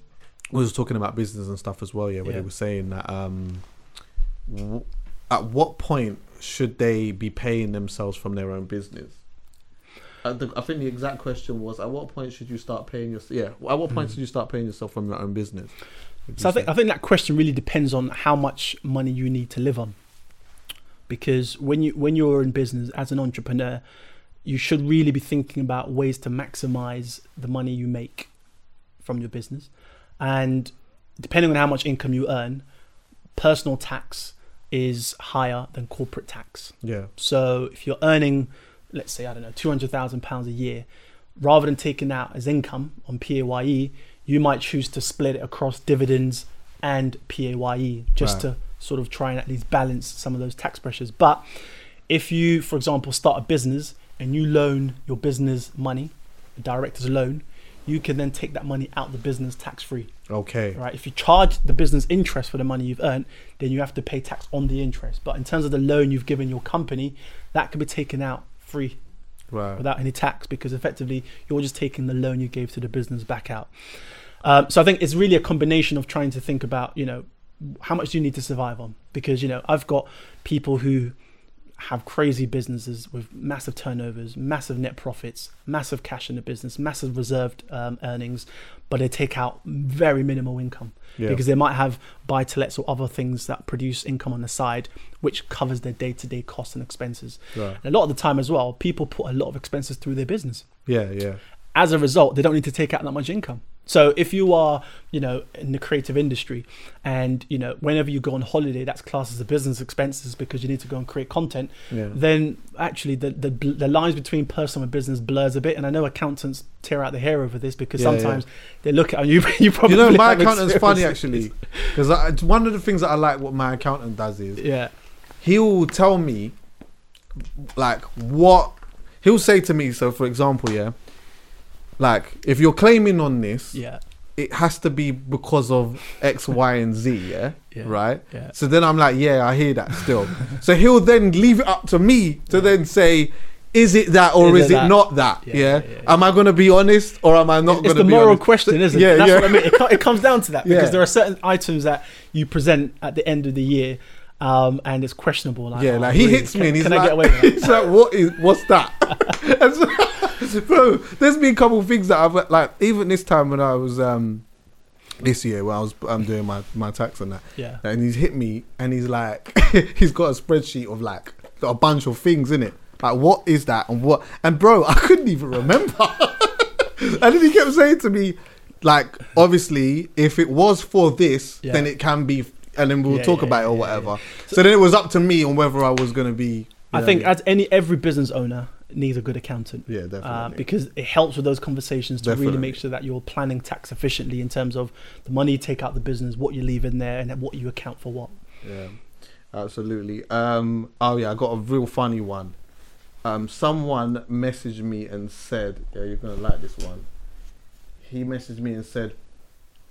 We was talking about business and stuff as well. Yeah, where Yeah. they were saying that um, w- at what point should they be paying themselves from their own business? Uh, the, I think the exact question was: At what point should you start paying your? Yeah, at what point should you start paying yourself from your own business? So I think? I think that question really depends on how much money you need to live on. Because when you when you're in business as an entrepreneur, you should really be thinking about ways to maximize the money you make from your business. And depending on how much income you earn, personal tax is higher than corporate tax. yeah, So if you're earning, let's say, I don't know, two hundred thousand pounds a year, rather than taking that as income on PAYE, you might choose to split it across dividends and PAYE just Right. to sort of try and at least balance some of those tax pressures. But if you, for example, start a business and you loan your business money, a director's loan, you can then take that money out the business tax free okay, right? If you charge the business interest for the money you've earned, then you have to pay tax on the interest. But in terms of the loan you've given your company, that can be taken out free right, without any tax because effectively you're just taking the loan you gave to the business back out. Um, so I think it's really a combination of trying to think about, you know, how much do you need to survive on? Because you know, I've got people who have crazy businesses with massive turnovers, massive net profits, massive cash in the business, massive reserved um, earnings, but they take out very minimal income Yeah. because they might have buy to lets or other things that produce income on the side, which covers their day to day costs and expenses. Right. And a lot of the time as well, people put a lot of expenses through their business yeah, yeah, as a result, they don't need to take out that much income. So if you are, you know, in the creative industry, and you know, whenever you go on holiday, that's classed as a business expenses because you need to go and create content. Yeah. Then actually, the, the the lines between personal and business blurs a bit. And I know accountants tear out the hair over this because Yeah, yeah. sometimes they look at you. You probably you know, my accountant's funny actually, because one of the things that I like what my accountant does is. Yeah. he'll tell me like what he'll say to me. So, for example, yeah, like if you're claiming on this, Yeah. it has to be because of X, Y, and Z, yeah, Yeah, right. yeah. So then I'm like, yeah, I hear that still. so he'll then leave it up to me to then say. Is it that or Is is, it that? not that? Yeah, Yeah. yeah, yeah, yeah. Am I going to be honest or am I not going to be honest? It's the moral honest? question, isn't it? yeah? That's yeah. what I mean. It, it comes down to that because Yeah. there are certain items that you present at the end of the year, um, and it's questionable. Like, Yeah, oh, like he really? hits me Can- and he's can like, I get away with that? he's like, what is, what's that? so, bro, there's been a couple of things that I've like, even this time when I was, um, this year when I was um, doing my, my tax and that, Yeah. and he's hit me and he's like, he's got a spreadsheet of like a bunch of things in it. Like, what is that and what? And bro, I couldn't even remember. and then he kept saying to me, like, obviously, if it was for this, Yeah. then it can be, and then we'll Yeah, talk yeah, about it or whatever. yeah. So, then it was up to me on whether I was going to be. I know, think as any every business owner needs a good accountant. Yeah, definitely. Uh, because it helps with those conversations to really make sure that you're planning tax efficiently in terms of the money you take out the business, what you leave in there, and what you account for what. Yeah, absolutely. Um, oh yeah, I got a real funny one. Um, someone messaged me and said, "Yeah, you're gonna like this one." He messaged me and said,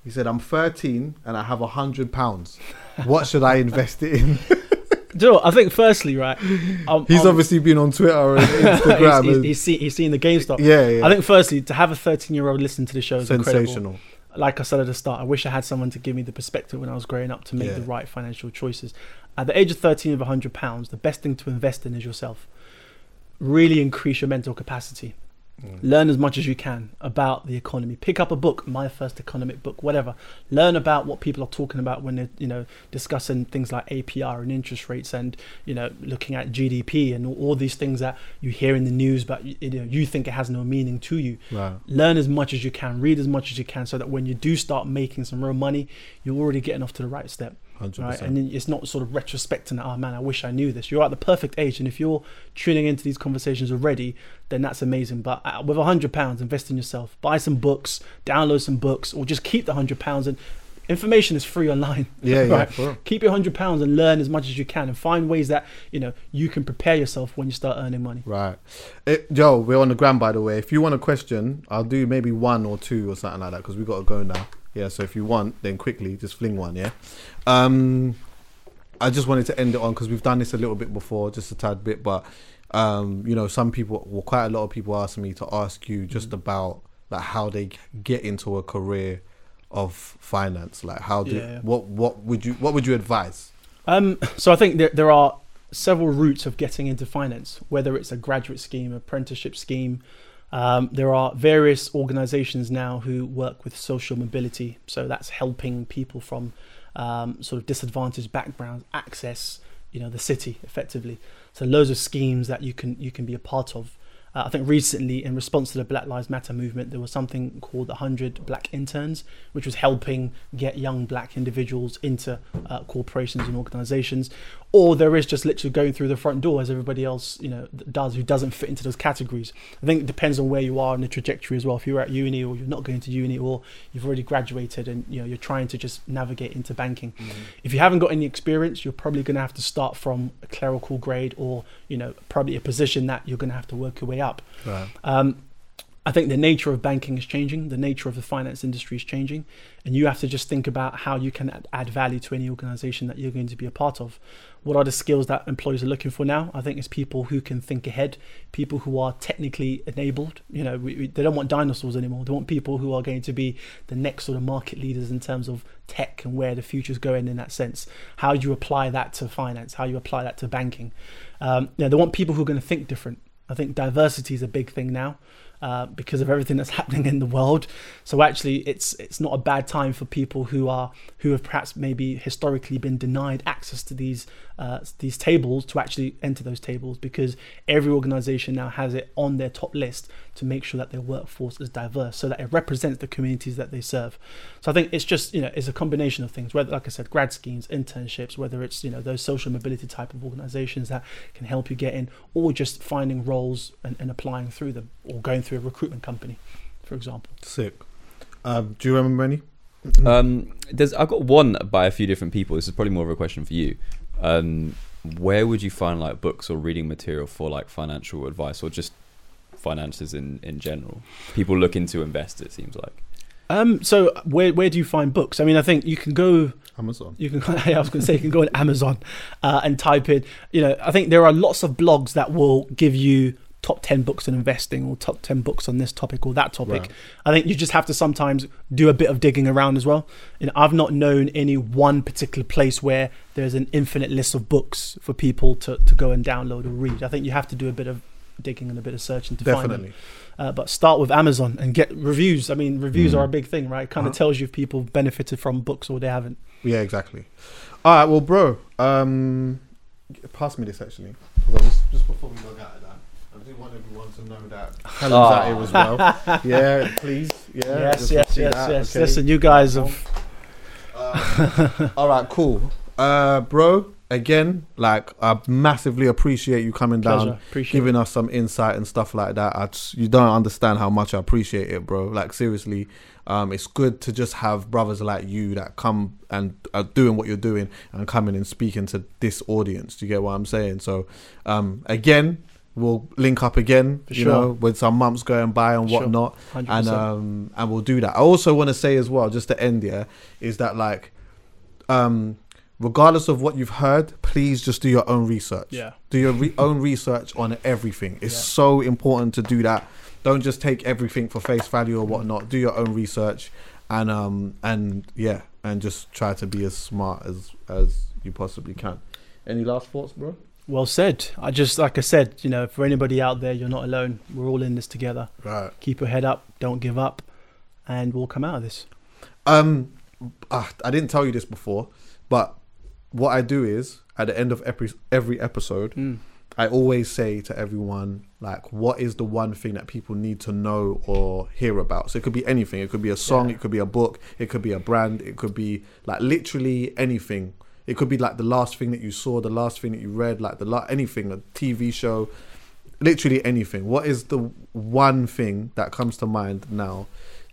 "He said I'm 13 and I have a hundred pounds. What should I invest it in?" Do you know? I think firstly, right? Um, He's obviously been on Twitter and Instagram. he's, he's, he's, seen, he's seen the GameStop. Yeah, yeah. I think firstly to have a 13 year old listen to the show is incredible. sensational. like I said at the start, I wish I had someone to give me the perspective when I was growing up to make Yeah. the right financial choices. At the age of 13 of 100 pounds, the best thing to invest in is yourself. Really increase your mental capacity. Learn as much as you can about the economy. Pick up a book, my first economic book, whatever. Learn about what people are talking about when they're, you know, discussing things like APR and interest rates, and you know, looking at GDP and all, all these things that you hear in the news, but you, you know, you think it has no meaning to you. Right. Learn as much as you can, read as much as you can, so that when you do start making some real money, you're already getting off to the right step. 100%. Right, and it's not sort of retrospecting. That, oh man, I wish I knew this. You're at the perfect age, and if you're tuning into these conversations already, then that's amazing. But uh, with a hundred pounds, invest in yourself. Buy some books, download some books, or just keep the hundred pounds. And information is free online. Yeah, yeah, right. for real. Keep your hundred pounds and learn as much as you can, and find ways that you know you can prepare yourself when you start earning money. Right. It, Joe, we're on the ground, by the way. If you want a question, I'll do maybe one or two or something like that because we got to go now. Yeah, so if you want, then quickly just fling one, yeah? Um, I just wanted to end it on because we've done this a little bit before, just a tad bit, but, um, you know, some people, well, quite a lot of people asked me to ask you just about like how they get into a career of finance. Like, how do, Yeah. what, what would you, what would you advise? Um, so I think there, there are several routes of getting into finance, whether it's a graduate scheme, apprenticeship scheme. Um, there are various organizations now who work with social mobility. So that's helping people from um, sort of disadvantaged backgrounds access, you know, the city effectively. So loads of schemes that you can you can be a part of. Uh, I think recently, in response to the Black Lives Matter movement, there was something called the 100 Black Interns, which was helping get young black individuals into uh, corporations and organizations. Or there is just literally going through the front door as everybody else, you know, does who doesn't fit into those categories. I think it depends on where you are in the trajectory as well. If you're at uni or you're not going to uni or you've already graduated and you know you're trying to just navigate into banking. If you haven't got any experience, you're probably going to have to start from a clerical grade or you know probably a position that you're going to have to work your way up. Right. Um, I think the nature of banking is changing, the nature of the finance industry is changing, and you have to just think about how you can add- add value to any organization that you're going to be a part of. What are the skills that employees are looking for now? I think it's people who can think ahead, people who are technically enabled. You know, we, we, they don't want dinosaurs anymore. They want people who are going to be the next sort of market leaders in terms of tech and where the future's going in that sense. How do you apply that to finance? How you apply that to banking? Um, you know, they want people who are going to think different. I think diversity is a big thing now uh, because of everything that's happening in the world. So actually, it's it's not a bad time for people who are who have perhaps maybe historically been denied access to these uh, these tables to actually enter those tables because every organization now has it on their top list to make sure that their workforce is diverse so that it represents the communities that they serve. So I think it's just you know it's a combination of things. Whether like I said, grad schemes, internships, whether it's you know those social mobility type of organizations that can help you get in, or just finding roles and, and applying through them, or going through a recruitment company, for example. Sick. Um, do you remember any? Um, there's I've got one by a few different people. This is probably more of a question for you. Um, where would you find like books or reading material for like financial advice or just finances in in general? People looking to invest. It seems like. Um, so where where do you find books? I mean, I think you can go Amazon. you can I was going to say you can go on Amazon uh, and type in you know I think there are lots of blogs that will give you top 10 books on investing or top 10 books on this topic or that topic. Right. I think you just have to sometimes do a bit of digging around as well. Know I've not known any one particular place where there's an infinite list of books for people to, to go and download or read. I think you have to do a bit of digging and a bit of searching to find them. Uh, but start with Amazon and get reviews. I mean reviews are a big thing right? It kind of Uh-huh. tells you if people benefited from books or they haven't. Yeah, exactly. All right, well, bro, um, pass me this actually. Just, just before we log out of that, I do want everyone to know that Helen's out here as well. Yeah, please. Yeah. yes, yes, yes, that, yes. okay? Listen, you guys have. Uh, all right, cool. Uh, bro, again, like I massively appreciate you coming down, Pleasure. Appreciate giving us some insight and stuff like that. I just, you don't understand how much I appreciate it, bro. Like seriously, um, it's good to just have brothers like you that come and are doing what you're doing and coming and speaking to this audience. Do you get what I'm saying? So, um, again. We'll link up again, For you sure. know, with some months going by and Sure. whatnot, 100%. and um, and we'll do that. I also want to say as well, just to end here, is that like um regardless of what you've heard please just do your own research Yeah. do your re- own research on everything it's Yeah. so important to do that don't just take everything for face value or whatnot do your own research and um and yeah, and just try to be as smart as as you possibly can. Any last thoughts, bro? Well said. I just like I said, you know, for anybody out there, you're not alone. We're all in this together. Right. Keep your head up. Don't give up, and we'll come out of this. Um, ah, I didn't tell you this before, but what I do is at the end of every every episode, Mm. I always say to everyone like, what is the one thing that people need to know or hear about? So it could be anything. It could be a song. Yeah. It could be a book. It could be a brand. It could be like literally anything. It could be like the last thing that you saw, the last thing that you read, like the la- anything, a TV show, literally anything. What is the one thing that comes to mind now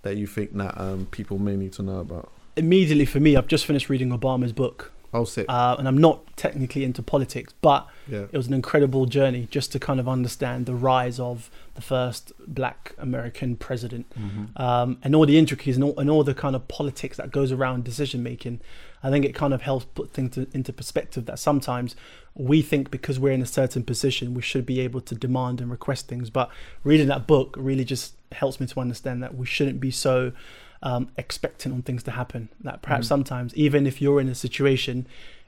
that you think that um, people may need to know about? Immediately for me, I've just finished reading Obama's book, I'll sit. uh, and I'm not technically into politics, but yeah. it was an incredible journey just to kind of understand the rise of the first black American president Mm-hmm. um, and all the intricacies and all, and all the kind of politics that goes around decision making. I think it kind of helps put things to, into perspective that sometimes we think because we're in a certain position, we should be able to demand and request things. But reading that book really just helps me to understand that we shouldn't be so um, expectant on things to happen. That perhaps Mm. sometimes, even if you're in a situation,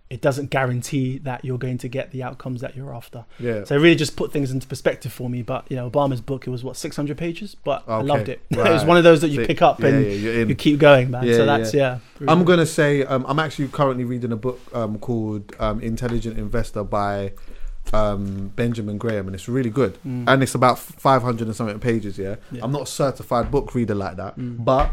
it doesn't guarantee that you're going to get the outcomes that you're after. Yeah. So it really just put things into perspective for me. But you know, Obama's book it was what 600 pages, but I loved it. it was one of those that you So- pick up yeah, and yeah, you keep going, man. Yeah, so that's yeah. yeah. I'm gonna say um, I'm actually currently reading a book um, called um, Intelligent Investor by um, Benjamin Graham, and it's really good. And it's about 500 and something pages. Yeah, Mm. Mm. I'm not a certified book reader like that, but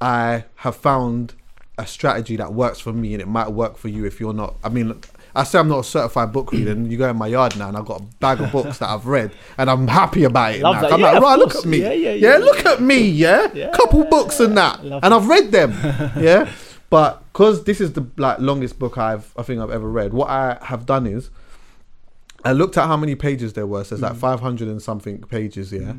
I have found a strategy that works for me, and it might work for you if you're not. I mean. I say I'm not a certified book reader, and you go in my yard now, and I've got a bag of books that I've read, and I'm happy about it. Love now. that. I'm Yeah, like, right, look at me, Yeah, yeah, yeah. look at me, yeah, Yeah. couple books and that, Love and. I've read them, yeah. But because this is the like longest book I've I think I've ever read, what I have done is I looked at how many pages there were. So it's like Mm. 500 and something pages, yeah.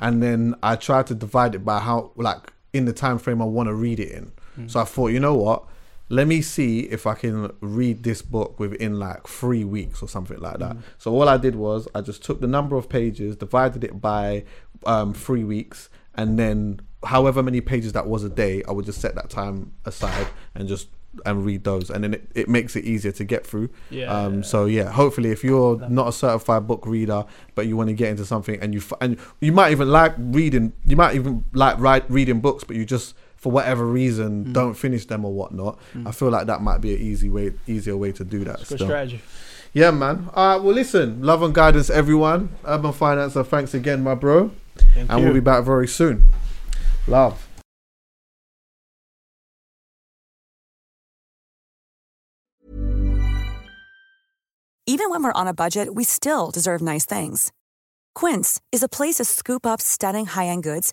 And then I tried to divide it by how like in the time frame I want to read it in. Mm. So I thought, you know what? Let me see if I can read this book within like three weeks or something like Mm. that. So all I did was I just took the number of pages, divided it by um, three weeks, and then however many pages that was a day, I would just set that time aside and just and read those, and then it, it makes it easier to get through. Yeah. Um, so yeah, hopefully, if you're not a certified book reader, but you want to get into something, and you f- and you might even like reading, you might even like write reading books, but you just for whatever reason Mm. don't finish them or whatnot. I feel like that might be an easy way, easier way to do that. It's a good strategy. Yeah, man. All right, well, listen, love and guidance, everyone. Urban Financier, thanks again, my bro, Thank and you. we'll be back very soon. Love. Even when we're on a budget, we still deserve nice things. Quince is a place to scoop up stunning high-end goods